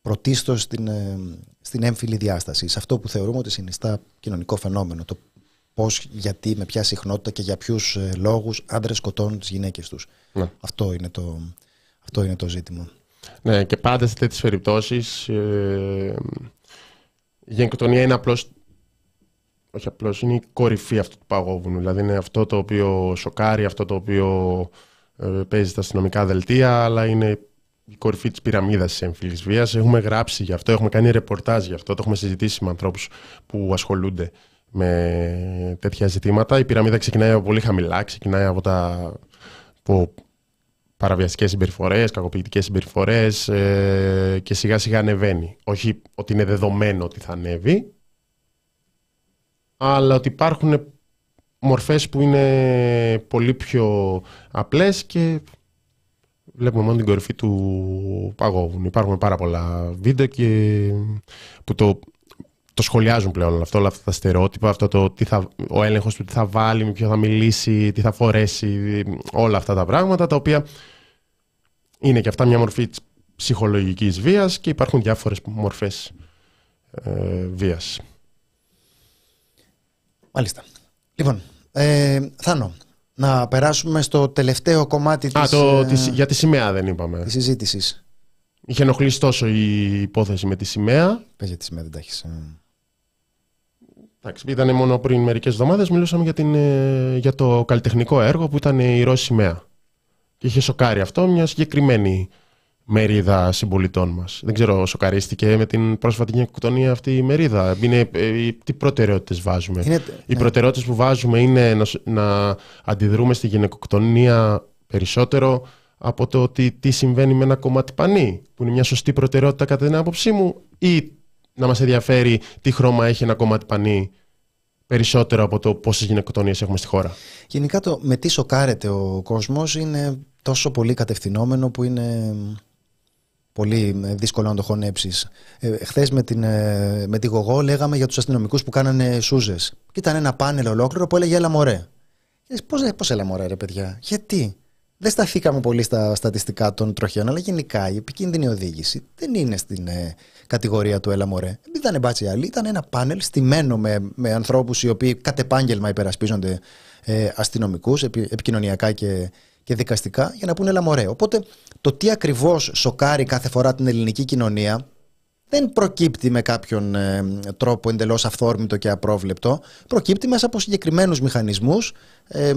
πρωτίστως στην, ε, στην έμφυλη διάσταση, σε αυτό που θεωρούμε ότι συνιστά κοινωνικό φαινόμενο. Το πώς, γιατί, με ποια συχνότητα και για ποιους ε, λόγους άντρες σκοτώνουν τις γυναίκες τους. Ναι. Αυτό, είναι το, αυτό είναι το ζήτημα. Ναι, και πάντα σε τέτοιες περιπτώσεις ε, η γενοκτονία είναι απλώς. Όχι απλώς, είναι η κορυφή αυτού του παγόβουνου. Δηλαδή είναι αυτό το οποίο σοκάρει, αυτό το οποίο ε, παίζει στα αστυνομικά δελτία, αλλά είναι η κορυφή της πυραμίδας της έμφυλης βίας. Έχουμε γράψει γι' αυτό, έχουμε κάνει ρεπορτάζ γι' αυτό, το έχουμε συζητήσει με ανθρώπους που ασχολούνται με τέτοια ζητήματα. Η πυραμίδα ξεκινάει από πολύ χαμηλά, ξεκινάει από τα. Από παραβιαστικές συμπεριφορές, κακοποιητικές συμπεριφορές ε, και σιγά σιγά ανεβαίνει. Όχι ότι είναι δεδομένο ότι θα ανέβει, αλλά ότι υπάρχουν μορφές που είναι πολύ πιο απλές και βλέπουμε μόνο την κορυφή του παγόβουνου. Υπάρχουν πάρα πολλά βίντεο και που το, το σχολιάζουν πλέον όλο αυτό, όλα αυτά τα στερεότυπα, αυτό το τι θα, ο έλεγχος του τι θα βάλει, με ποιο θα μιλήσει, τι θα φορέσει, όλα αυτά τα πράγματα τα οποία είναι και αυτά μια μορφή της ψυχολογικής βίας και υπάρχουν διάφορες μορφές ε, βίας. Μάλιστα. Λοιπόν, ε, Θάνο, να περάσουμε στο τελευταίο κομμάτι Α, της, το, ε, της- για τη σημαία δεν είπαμε. της συζήτησης. Είχε ενοχλήσει τόσο η υπόθεση με τη σημαία. Πες για τη σημαία, δεν τα έχεις. ε. Εντάξει, ήταν μόνο πριν μερικές εβδομάδες. Μιλούσαμε για, την, ε, για το καλλιτεχνικό έργο που ήταν η ροζ σημαία. Και είχε σοκάρει αυτό μια συγκεκριμένη μερίδα συμπολιτών μας. Δεν ξέρω, σοκαρίστηκε με την πρόσφατη γενοκτονία αυτή η μερίδα. Είναι, ε, τι προτεραιότητες βάζουμε; Είναι, Οι ναι. προτεραιότητες που βάζουμε είναι να, σ- να αντιδρούμε στη γυναικοκτονία περισσότερο από το ότι τι συμβαίνει με ένα κομμάτι πανί, που είναι μια σωστή προτεραιότητα κατά την άποψή μου, ή να μας ενδιαφέρει τι χρώμα έχει ένα κομμάτι πανί περισσότερο από το πόσες γυναικοκτονίες έχουμε στη χώρα. Γενικά το με τι σοκάρεται ο κόσμος είναι τόσο πολύ κατευθυνόμενο που είναι πολύ ε, δύσκολο να το χωνέψεις. Ε, χθες με, την, ε, με τη Γογό λέγαμε για τους αστυνομικούς που κάνανε σούζες. Και ήταν ένα πάνελ ολόκληρο που έλεγε έλα μωρέ. Και λες, Πώς, πώς έλα μωρέ ρε παιδιά, γιατί; Δεν σταθήκαμε πολύ στα στατιστικά των τροχιών, αλλά γενικά η επικίνδυνη οδήγηση δεν είναι στην ε, κατηγορία του έλα μωρέ. Δεν ήταν μπάτσι άλλοι, ήταν ένα πάνελ στημένο με, με ανθρώπους οι οποίοι κατ' επάγγελμα υπερασπίζονται ε, αστυνομικούς, επι, επικοινωνιακά και, και δικαστικά για να πούνε έλα μωρέ. Οπότε το τι ακριβώς σοκάρει κάθε φορά την ελληνική κοινωνία δεν προκύπτει με κάποιον ε, τρόπο εντελώς αυθόρμητο και απρόβλεπτο. Προκύπτει μέσα από συγκεκριμένους μηχανισμούς ε, ε,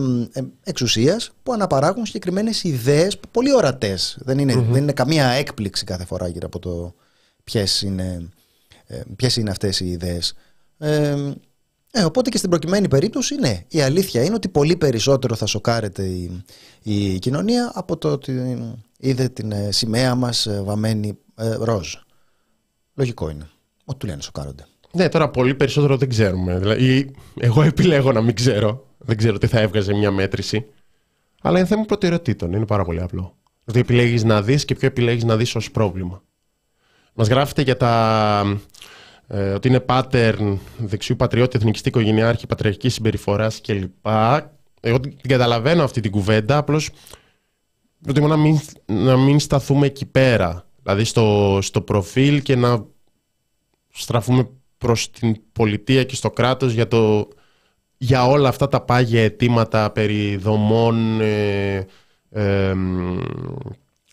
εξουσίας που αναπαράγουν συγκεκριμένες ιδέες πολύ ορατές. Δεν είναι, δεν είναι καμία έκπληξη κάθε φορά γύρω από το ποιες είναι, ε, ποιες είναι αυτές οι ιδέες. Ε, ε, οπότε και στην προκειμένη περίπτωση, ναι, η αλήθεια είναι ότι πολύ περισσότερο θα σοκάρεται η, η κοινωνία από το ότι είδε την ε, σημαία μας ε, βαμμένη ε, ροζ. Λογικό είναι. Ό,τι του λένε σοκάρονται. Ναι, τώρα πολύ περισσότερο δεν ξέρουμε. Δηλαδή, εγώ επιλέγω να μην ξέρω. Δεν ξέρω τι θα έβγαζε μια μέτρηση. Αλλά είναι θέμα προτεραιοτήτων. Είναι πάρα πολύ απλό. Τι επιλέγεις να δεις και ποιο επιλέγεις να δεις ως πρόβλημα. Μας γράφετε για τα... Ε, ότι είναι pattern δεξιού πατριώτη, εθνικιστή οικογενειάρχη, πατριαρχική συμπεριφοράς κλπ. Εγώ την καταλαβαίνω αυτή την κουβέντα, απλώς προτιμώ να μην, να μην σταθούμε εκεί πέρα. Δηλαδή στο, στο προφίλ και να στραφούμε προς την πολιτεία και στο κράτος για, το, για όλα αυτά τα πάγια αιτήματα περί δομών, ε, ε,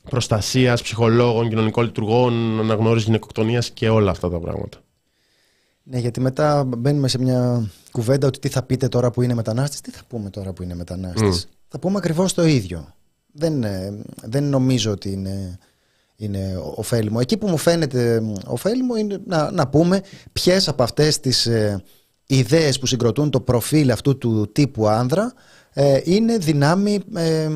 προστασίας, ψυχολόγων, κοινωνικών λειτουργών, αναγνώρισης γυναικοκτονίας και όλα αυτά τα πράγματα. Ναι, γιατί μετά μπαίνουμε σε μια κουβέντα ότι τι θα πείτε τώρα που είναι μετανάστης, τι θα πούμε τώρα που είναι μετανάστης. Θα πούμε ακριβώς το ίδιο. Δεν, ε, δεν νομίζω ότι είναι, είναι ωφέλιμο. Εκεί που μου φαίνεται ωφέλιμο είναι να, να πούμε ποιες από αυτές τις ε, ιδέες που συγκροτούν το προφίλ αυτού του τύπου άνδρα ε, είναι δυνάμει ε,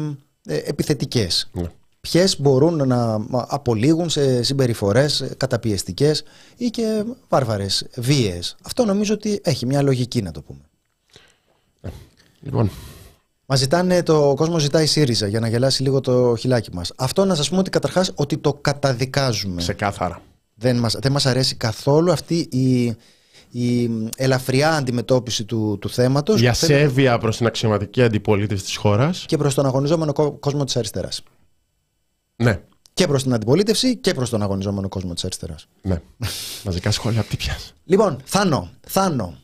ε επιθετικές. Ναι ποιες μπορούν να απολύγουν σε συμπεριφορές καταπιεστικές ή και βάρβαρες βίες. Αυτό νομίζω ότι έχει μια λογική να το πούμε. Ε, λοιπόν. Μας ζητάνε, το ο κόσμος ζητάει ΣΥΡΙΖΑ για να γελάσει λίγο το χιλάκι μας. Αυτό να σας πούμε ότι καταρχάς ότι το καταδικάζουμε. Ξεκάθαρα. Δεν μας δεν μας αρέσει καθόλου αυτή η, η ελαφριά αντιμετώπιση του, του θέματος. Η ασέβεια προς την αξιωματική αντιπολίτευση της χώρας. Και προς τον αγωνιζόμενο κόσμο της αριστεράς. Ναι. Και προς την αντιπολίτευση και προς τον αγωνιζόμενο κόσμο της αριστεράς. Ναι. Μαζικά σχόλια από τι πιάσει. Λοιπόν, Θάνο, Θάνο.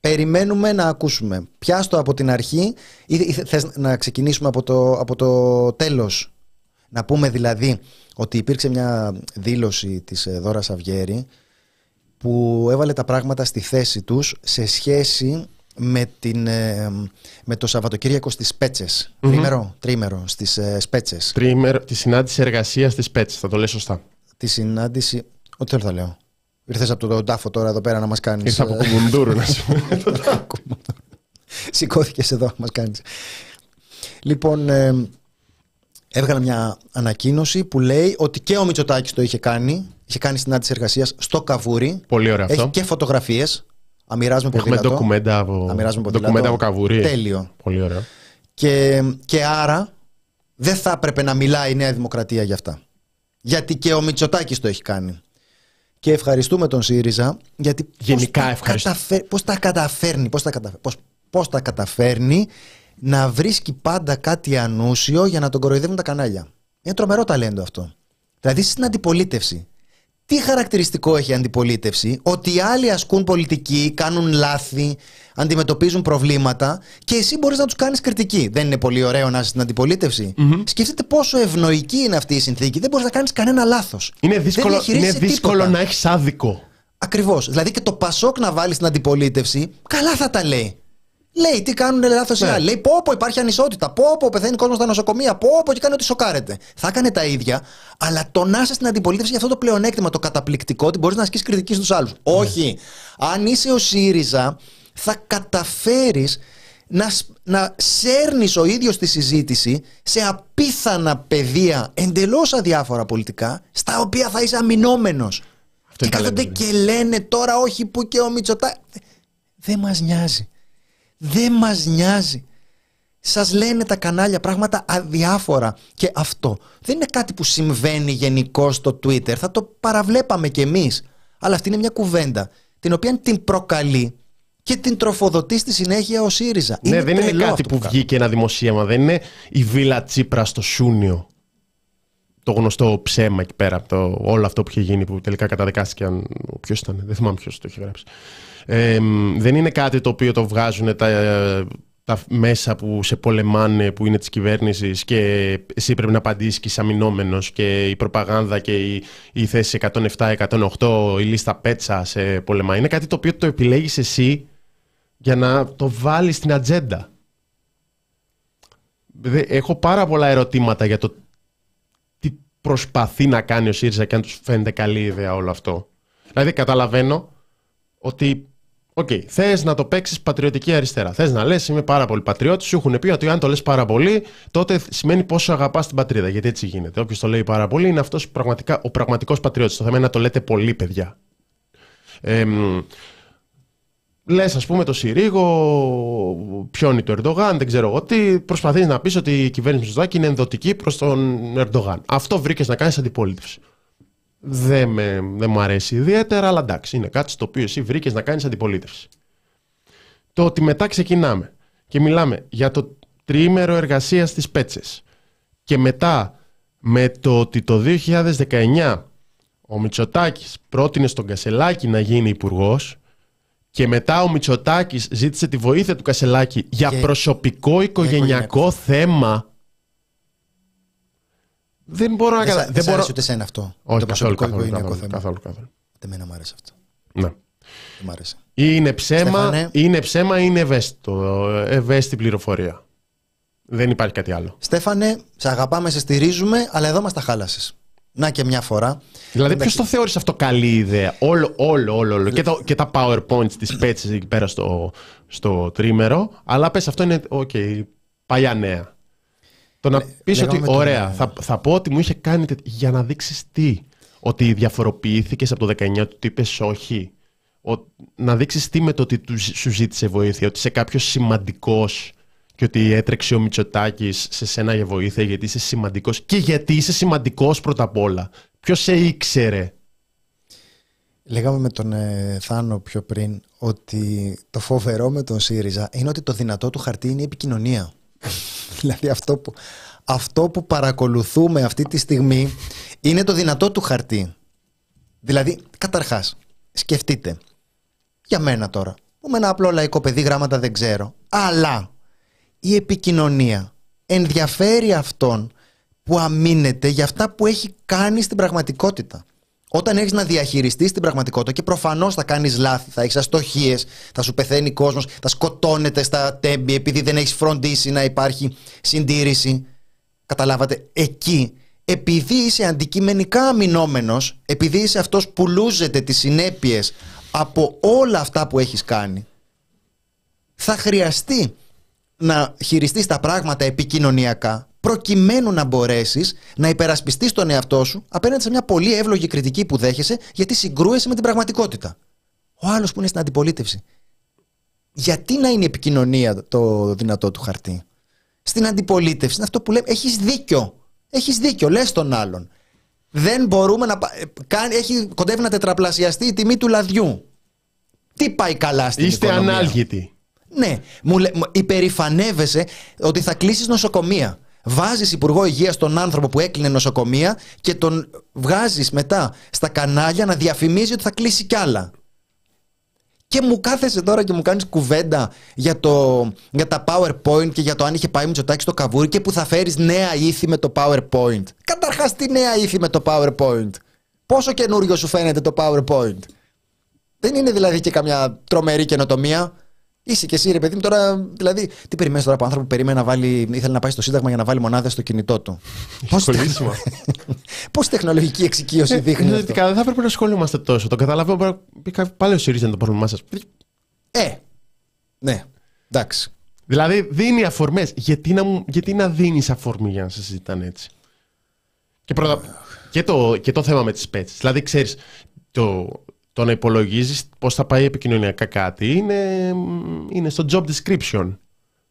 Περιμένουμε να ακούσουμε. Πιάστο από την αρχή ή θες να ξεκινήσουμε από το, από το τέλος; Να πούμε δηλαδή ότι υπήρξε μια δήλωση της ε, Δώρας Αυγέρη που έβαλε τα πράγματα στη θέση τους σε σχέση με, την, ε, με το Σαββατοκύριακο στις Πέτσες. Mm-hmm. Τρίμερο, τρίμερο στις ε, Σπέτσες. Τρίμερο, τη συνάντηση εργασίας στις Πέτσες, θα το λέω σωστά. Τη συνάντηση, ό,τι θέλω θα λέω. Ήρθες από τον τάφο τώρα εδώ πέρα να μας κάνεις... Ήρθα από ε, κουμουντούρου να σου Σηκώθηκες εδώ να μας κάνεις. Λοιπόν, ε, έβγαλε μια ανακοίνωση που λέει ότι και ο Μητσοτάκης το είχε κάνει. Είχε κάνει συνάντηση εργασίας στο Καβούρι. Πολύ ωραίο αυτό. Έχει και φωτογραφίες. Αμοιράζουμε Έχουμε ντοκουμέντα από, ντοκουμέντα από καβουρί. Τέλειο. Πολύ ωραίο. Και, και άρα δεν θα έπρεπε να μιλάει η Νέα Δημοκρατία για αυτά. Γιατί και ο Μητσοτάκης το έχει κάνει. Και ευχαριστούμε τον ΣΥΡΙΖΑ γιατί Γενικά πώς ευχαριστώ. Τα πώς τα καταφέρνει, πώς τα, καταφέρνει, πώς, πώς τα καταφέρνει να βρίσκει πάντα κάτι ανούσιο για να τον κοροϊδεύουν τα κανάλια. Είναι τρομερό ταλέντο αυτό. Δηλαδή στην αντιπολίτευση τι χαρακτηριστικό έχει η αντιπολίτευση, ότι οι άλλοι ασκούν πολιτική, κάνουν λάθη, αντιμετωπίζουν προβλήματα και εσύ μπορείς να τους κάνεις κριτική. Δεν είναι πολύ ωραίο να είσαι στην αντιπολίτευση; Mm-hmm. Σκεφτείτε πόσο ευνοϊκή είναι αυτή η συνθήκη. Δεν μπορείς να κάνεις κανένα λάθος. Είναι δύσκολο, είναι δύσκολο να έχεις άδικο. Ακριβώς. Δηλαδή και το Πασόκ να βάλει στην αντιπολίτευση, καλά θα τα λέει. Λέει τι κάνουν λάθος οι άλλοι. Λέει πω πω υπάρχει ανισότητα. Πω πω πεθαίνει κόσμος στα νοσοκομεία. Πω πω και κάνει ότι σοκάρεται. Θα έκανε τα ίδια, αλλά το να είσαι στην αντιπολίτευση για αυτό το πλεονέκτημα, το καταπληκτικό, ότι μπορείς να ασκείς κριτική στους άλλους. Ναι. Όχι. Αν είσαι ο ΣΥΡΙΖΑ, θα καταφέρεις να, να σέρνεις ο ίδιος τη συζήτηση σε απίθανα πεδία εντελώς αδιάφορα πολιτικά στα οποία θα είσαι αμυνόμενος και κάθονται και λένε τώρα όχι που και ο Μητσοτά δεν μας νοιάζει δεν μας νοιάζει. Σας λένε τα κανάλια πράγματα αδιάφορα. Και αυτό δεν είναι κάτι που συμβαίνει γενικώ στο Twitter. Θα το παραβλέπαμε κι εμείς. Αλλά αυτή είναι μια κουβέντα την οποία την προκαλεί και την τροφοδοτεί στη συνέχεια ο ΣΥΡΙΖΑ. Ναι, δεν είναι κάτι που, που βγήκε ένα δημοσίευμα. Δεν είναι η Βίλα Τσίπρα στο Σούνιο. Το γνωστό ψέμα εκεί πέρα. Το, όλο αυτό που είχε γίνει που τελικά καταδικάστηκε. Ποιος ήταν, δεν θυμάμαι ποιος το είχε γράψει δεν είναι κάτι το οποίο το βγάζουν τα, τα μέσα που σε πολεμάνε που είναι της κυβέρνησης και εσύ πρέπει να απαντήσεις και αμυνόμενος και η προπαγάνδα και η, η θέση 107-108, η λίστα πέτσα σε πολεμά. Είναι κάτι το οποίο το επιλέγεις εσύ για να το βάλεις στην ατζέντα. Έχω πάρα πολλά ερωτήματα για το τι προσπαθεί να κάνει ο ΣΥΡΙΖΑ και αν τους φαίνεται καλή ιδέα όλο αυτό. Δηλαδή καταλαβαίνω ότι okay, okay. θες να το παίξεις πατριωτική αριστερά. Θες να λες: Είμαι πάρα πολύ πατριώτης. Σου έχουν πει ότι αν το λες πάρα πολύ, τότε σημαίνει πόσο αγαπάς την πατρίδα. Γιατί έτσι γίνεται. Όποιος το λέει πάρα πολύ είναι αυτός ο πραγματικός πατριώτης. Το θέμα είναι να το λέτε πολύ, παιδιά. Ε, λες, ας πούμε, το Συρίγο πιώνει το Ερντογάν, δεν ξέρω εγώ τι. Προσπαθείς να πεις ότι η κυβέρνηση Μητσοτάκη είναι ενδοτική προς τον Ερντογάν. Αυτό βρήκες να κάνεις αντιπολίτευση. Δεν, με, δεν μου αρέσει ιδιαίτερα, αλλά εντάξει, είναι κάτι στο οποίο εσύ βρήκες να κάνεις αντιπολίτευση. Το ότι μετά ξεκινάμε και μιλάμε για το τριήμερο εργασίας στι Πέτσες. Και μετά με το ότι το 2019 ο Μητσοτάκης πρότεινε στον Κασελάκη να γίνει υπουργός και μετά ο Μητσοτάκης ζήτησε τη βοήθεια του Κασελάκη για Και- προσωπικό οικογενειακό οικογενειακό. θέμα. Δεν μπορώ να Δεν, κατα- σα- δεν δεν σ' μπορώ- αρέσει ούτε εσένα αυτό. Όχι, το καθόλου, προσωπικό καθόλου, οικογενειακό καθόλου, θέμα. καθόλου, καθόλου. Ούτε εμένα μου αρέσει αυτό. Ναι. Δεν μου άρεσε. Είναι ψέμα, Στέφανε. είναι ψέμα, είναι ευαίσθητο. Ευαίσθητη πληροφορία. Δεν υπάρχει κάτι άλλο. Στέφανε, σε αγαπάμε, σε στηρίζουμε, αλλά εδώ μας τα χάλασες. Να και μια φορά. Δηλαδή, ποιος Εντάξει. το θεώρησε αυτό καλή ιδέα; Όλο, όλο, όλο. όλο. Και, το, και τα PowerPoints της πέτσης εκεί πέρα στο, στο τρίμερο. Αλλά πες, αυτό είναι. Οκ, παλιά νέα. Το να πεις λέγαμε ότι. με τον- Ωραία, θα, θα πω ότι μου είχε κάνει. τε- Για να δείξεις τι; Ότι διαφοροποιήθηκες από το 19 του είπες όχι. Ο, να δείξεις τι με το ότι του, σου ζήτησε βοήθεια. Ότι είσαι κάποιος σημαντικός και ότι έτρεξε ο Μητσοτάκης σε σένα για βοήθεια γιατί είσαι σημαντικός. Και γιατί είσαι σημαντικός πρώτα απ' όλα. Ποιος σε ήξερε; Λέγαμε με τον ε, Θάνο πιο πριν ότι το φοβερό με τον ΣΥΡΙΖΑ είναι ότι το δυνατό του χαρτί είναι η επικοινωνία. δηλαδή αυτό που, αυτό που παρακολουθούμε αυτή τη στιγμή είναι το δυνατό του χαρτί. Δηλαδή, καταρχάς, σκεφτείτε, για μένα τώρα, που με ένα απλό λαϊκό παιδί γράμματα δεν ξέρω, αλλά η επικοινωνία ενδιαφέρει αυτόν που αμήνεται για αυτά που έχει κάνει στην πραγματικότητα. Όταν έχεις να διαχειριστείς την πραγματικότητα και προφανώς θα κάνεις λάθη, θα έχεις αστοχίες, θα σου πεθαίνει κόσμος, θα σκοτώνεται στα τέμπη επειδή δεν έχεις φροντίσει να υπάρχει συντήρηση. Καταλάβατε, εκεί, επειδή είσαι αντικειμενικά αμυνόμενος, επειδή είσαι αυτός που λούζεται τις συνέπειες από όλα αυτά που έχεις κάνει, θα χρειαστεί να χειριστείς τα πράγματα επικοινωνιακά προκειμένου να μπορέσεις να υπερασπιστείς τον εαυτό σου απέναντι σε μια πολύ εύλογη κριτική που δέχεσαι γιατί συγκρούεσαι με την πραγματικότητα. Ο άλλος που είναι στην αντιπολίτευση. Γιατί να είναι η επικοινωνία το δυνατό του χαρτί; Στην αντιπολίτευση είναι αυτό που λέμε έχεις δίκιο. Έχεις δίκιο, λες τον άλλον. Δεν μπορούμε να... πα- ε, κάνει- Έχει, κοντεύει να τετραπλασιαστεί η τιμή του λαδιού. Τι πάει καλά στην Είστε οικονομία; ανάλγητοι. Ναι, μου, λέ- μου υπερηφανεύεσαι ότι θα κλείσεις νοσοκομεία. Βάζεις υπουργό υγείας τον άνθρωπο που έκλεινε νοσοκομεία και τον βγάζεις μετά στα κανάλια να διαφημίζει ότι θα κλείσει κι άλλα. Και μου κάθεσαι τώρα και μου κάνεις κουβέντα για, το, για τα PowerPoint και για το αν είχε πάει Μητσοτάκη στο καβούρι και που θα φέρεις νέα ήθη με το PowerPoint. Καταρχάς, τι νέα ήθη με το PowerPoint; Πόσο καινούριο σου φαίνεται το PowerPoint; Δεν είναι δηλαδή και καμιά τρομερή καινοτομία. Είσαι και εσύ, ρε παιδί μου, τώρα. Δηλαδή, τι περιμένεις τώρα από άνθρωπο που περίμενε να βάλει. ήθελε να πάει στο Σύνταγμα για να βάλει μονάδες στο κινητό του; Σχολήσιμα. Πώς τεχνολογική εξοικείωση δείχνει. αυτό; Νοητικά δεν θα έπρεπε να ασχολούμαστε τόσο. Το καταλαβαίνω. μπορεί να- Πάλι ο ΣΥΡΙΖΑ είναι το πρόβλημά σας. Ε, ναι, εντάξει. Δηλαδή δίνει αφορμές. Γιατί να, μου- γιατί να δίνεις αφορμή για να σε συζητάνε έτσι; Και, πρώτα, και, το, και το θέμα με τις πέτσε. Δηλαδή, ξέρεις, το, το να υπολογίζεις πώς θα πάει επικοινωνιακά κάτι είναι, είναι στο job description.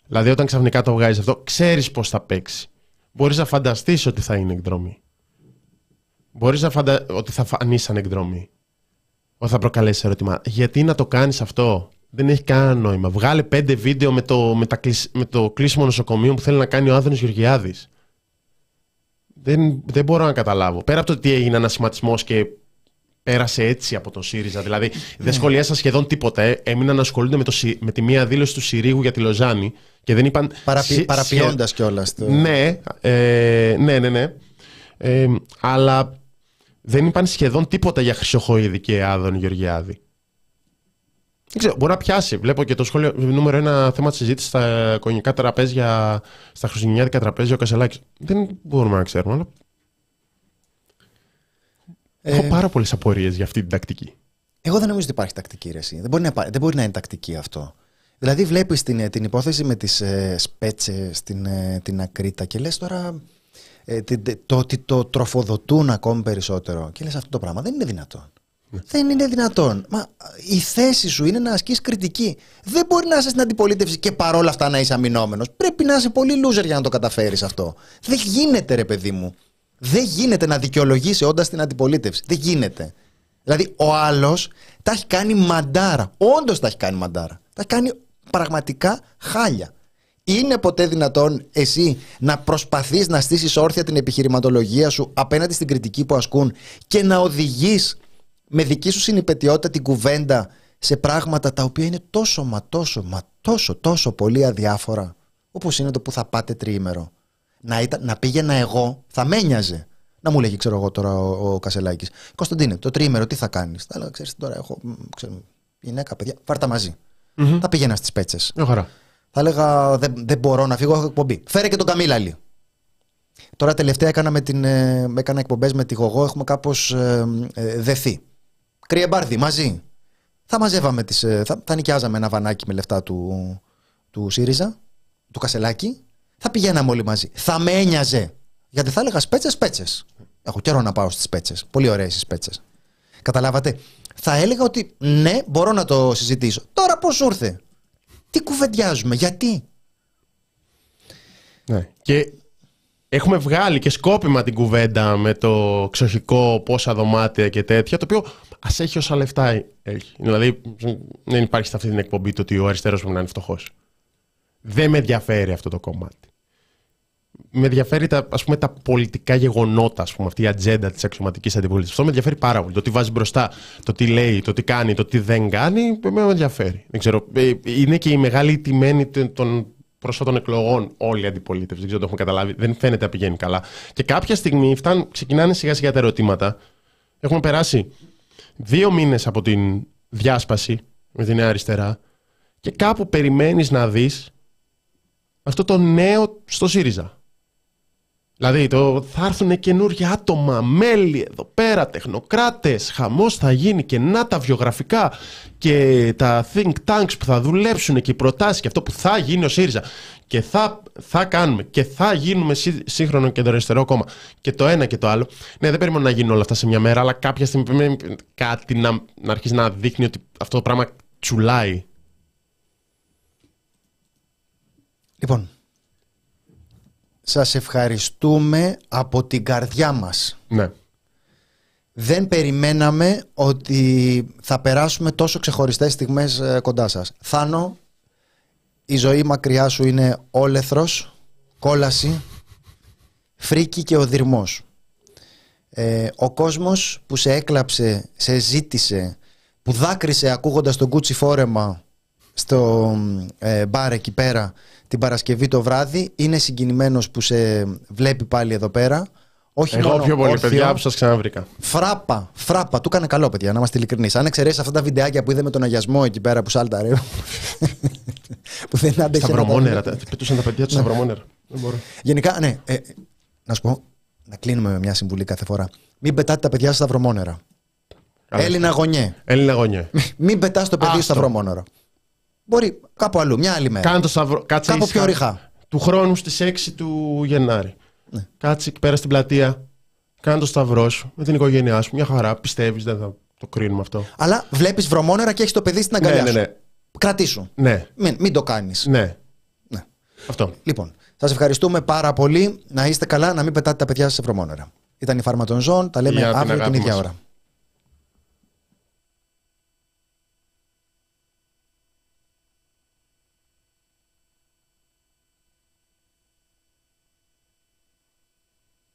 Δηλαδή, όταν ξαφνικά το βγάζεις αυτό, ξέρεις πώς θα παίξει. Μπορείς να φανταστείς ότι θα είναι εκδρομή. Μπορείς να φαντα... ότι θα φανείς σαν εκδρομή. Ότι θα προκαλέσει ερώτημα. Γιατί να το κάνεις αυτό, δεν έχει κανένα νόημα. Βγάλε πέντε βίντεο με το, με τα κλεισ- με το κλείσιμο νοσοκομείο που θέλει να κάνει ο Άδωνης Γεωργιάδης. Δεν, δεν μπορώ να καταλάβω. Πέρα από το ότι έγινε ένα σχηματισμό και πέρασε έτσι από τον ΣΥΡΙΖΑ. Δηλαδή δεν σχολιάσαν σχεδόν τίποτα. Ε. Έμειναν να ασχολούνται με, το, Συ- με τη μία δήλωση του Συρίγου για τη Λοζάνη και δεν είπαν. Παραποι, σι- Παραποιώντας κιόλας. ναι, ε, ναι, ναι, ναι. Ε, αλλά δεν είπαν σχεδόν τίποτα για Χρυσοχοίδη και Άδων Γεωργιάδη. Δεν ξέρω, μπορεί να πιάσει. Βλέπω και το σχόλιο νούμερο ένα θέμα της συζήτησης στα κονικά τραπέζια, στα χριστουγεννιάτικα τραπέζια ο Κασελάκης. Δεν μπορούμε να ξέρουμε, αλλά. Έχω πάρα πολλές απορίες για αυτή την τακτική. Εγώ δεν νομίζω ότι υπάρχει τακτική ρεσί. Δεν μπορεί να, υπά- δεν μπορεί να είναι τακτική αυτό. Δηλαδή βλέπεις την, ε, την υπόθεση με τις ε, σπέτσες, την, ε, την ακρίτα και λες τώρα ε, την- τε- το ότι το τροφοδοτούν ακόμη περισσότερο και λες αυτό το πράγμα δεν είναι δυνατόν. Δεν είναι δυνατόν. Μα η θέση σου είναι να ασκείς κριτική. Δεν μπορεί να είσαι στην αντιπολίτευση και παρόλα αυτά να είσαι αμυνόμενος. Πρέπει να είσαι πολύ loser για να το καταφέρεις αυτό. Δεν γίνεται, ρε παιδί μου. Δεν γίνεται να δικαιολογήσει όντας στην αντιπολίτευση. Δεν γίνεται. Δηλαδή, ο άλλος τα έχει κάνει μαντάρα. Όντως τα έχει κάνει μαντάρα. Τα έχει κάνει πραγματικά χάλια. Είναι ποτέ δυνατόν εσύ να προσπαθείς να στήσεις όρθια την επιχειρηματολογία σου απέναντι στην κριτική που ασκούν και να οδηγείς με δική σου συνυπετιότητα την κουβέντα σε πράγματα τα οποία είναι τόσο μα τόσο μα τόσο τόσο πολύ αδιάφορα όπως είναι το που θα πάτε τριήμερο. Να, ήταν, να πήγαινα εγώ θα με ένοιαζε. Να μου λέγει, ξέρω εγώ τώρα ο, ο Κασελάκης. Κωνσταντίνε, το τριήμερο τι θα κάνεις; Θα έλεγα, ξέρεις τώρα, έχω ξέρω, γυναίκα, παιδιά, φάρτα μαζί. Mm-hmm. Θα πήγαινα στις πέτσες. χαρά. Θα έλεγα, δεν, δεν μπορώ να φύγω, έχω εκπομπή. Φέρε και τον Καμίλαλη. Τώρα τελευταία έκανα, με την, ε, έκανα εκπομπές με τη Γογό, έχουμε κάπως ε, ε, δεθεί. Κρυεμπάρδι, μαζί. Θα μαζεύαμε τις, ε, θα, θα νοικιάζαμε ένα βανάκι με λεφτά του, του ΣΥΡΙΖΑ, του Κασελάκη. Θα πηγαίναμε όλοι μαζί. Θα με ένοιαζε. Γιατί θα έλεγα σπέτσες, σπέτσες. Έχω καιρό να πάω στις σπέτσες. Πολύ ωραίες οι σπέτσες. Καταλάβατε. Θα έλεγα ότι ναι, μπορώ να το συζητήσω. Τώρα πώς ήρθε; Τι κουβεντιάζουμε, γιατί; Ναι. Και έχουμε βγάλει και σκόπιμα την κουβέντα με το ξοχικό, πόσα δωμάτια και τέτοια, το οποίο ας έχει όσα λεφτά έχει. Δηλαδή, δεν υπάρχει σε αυτή την εκπομπή το ότι ο αριστερός μου να είναι φτωχός. Δεν με ενδιαφέρει αυτό το κομμάτι. Με ενδιαφέρει τα, ας πούμε, τα πολιτικά γεγονότα, ας πούμε, αυτή η ατζέντα της αξιωματικής αντιπολίτευσης. Αυτό με ενδιαφέρει πάρα πολύ. Το τι βάζει μπροστά, το τι λέει, το τι κάνει, το τι δεν κάνει, με ενδιαφέρει. Δεν ξέρω. Ε, είναι και η μεγάλη τιμένη των προσώτων εκλογών όλη η αντιπολίτευση. Δεν ξέρω το έχουμε καταλάβει. Δεν φαίνεται να πηγαίνει καλά. Και κάποια στιγμή φτάνουν, ξεκινάνε σιγά σιγά τα ερωτήματα. Έχουμε περάσει δύο μήνες από την διάσπαση με τη Νέα Αριστερά και κάπου περιμένεις να δεις αυτό το νέο στο ΣΥΡΙΖΑ. Δηλαδή το, θα έρθουν καινούργια άτομα, μέλη εδώ πέρα, τεχνοκράτες, χαμός θα γίνει και να τα βιογραφικά και τα think tanks που θα δουλέψουν και οι προτάσεις και αυτό που θα γίνει ο ΣΥΡΙΖΑ και θα, θα κάνουμε και θα γίνουμε σύγχρονο και το αριστερό κόμμα και το ένα και το άλλο. Ναι, δεν περιμένω να γίνουν όλα αυτά σε μια μέρα, αλλά κάποια στιγμή κάτι να, να αρχίσει να δείχνει ότι αυτό το πράγμα τσουλάει. Λοιπόν, σας ευχαριστούμε από την καρδιά μας. Ναι. Δεν περιμέναμε ότι θα περάσουμε τόσο ξεχωριστές στιγμές ε, κοντά σας. Θάνο, η ζωή μακριά σου είναι όλεθρος, κόλαση, φρίκι και οδυρμός. Ε, ο κόσμος που σε έκλαψε, σε ζήτησε, που δάκρυσε ακούγοντας τον Κούτσι φόρεμα στο ε, μπαρ εκεί πέρα την Παρασκευή το βράδυ. Είναι συγκινημένος που σε βλέπει πάλι εδώ πέρα. Όχι Εγώ μόνο πιο πολύ, όρθιο. παιδιά, που σας ξαναβρήκα. Φράπα, φράπα. Του έκανε καλό, παιδιά, να είμαστε ειλικρινείς. Αν εξαιρέσεις αυτά τα βιντεάκια που είδε με τον αγιασμό εκεί πέρα που σάλταρε. που δεν άντεχε. να τα Σταυρομόνερα. δει. τα- Πετούσαν τα παιδιά τους Σταυρομόνερα. Δεν μπορώ. Γενικά, ναι. Ε, να σου πω, να κλείνουμε με μια συμβουλή κάθε φορά. Μην πετάτε τα παιδιά στα σταυρομόνερα. Καλά. Έλληνα γονιέ. Έλληνα γονιέ. Μην πετάς το παιδί Άστο. στο σταυρομόνερο. Μπορεί κάπου αλλού, μια άλλη μέρα. Κάνε το σταυρό. Κάτσε Κάπου ήσυχα. πιο ρηχά. Του χρόνου στις 6 του Γενάρη. Ναι. Κάτσε εκεί πέρα στην πλατεία. Κάνε το σταυρό σου με την οικογένειά σου. Μια χαρά. Πιστεύεις, δεν θα το κρίνουμε αυτό. Αλλά βλέπεις βρωμόνερα και έχεις το παιδί στην αγκαλιά Ναι, ναι, σου. ναι. Κρατήσου. Ναι. Μην, μην το κάνεις. Ναι. Ναι. Αυτό. Λοιπόν, σας ευχαριστούμε πάρα πολύ. Να είστε καλά, να μην πετάτε τα παιδιά σας σε βρωμόνερα. Ήταν η Φάρμα των Ζώων. Τα λέμε Για την αύριο την αγάπη ίδια μας. ώρα.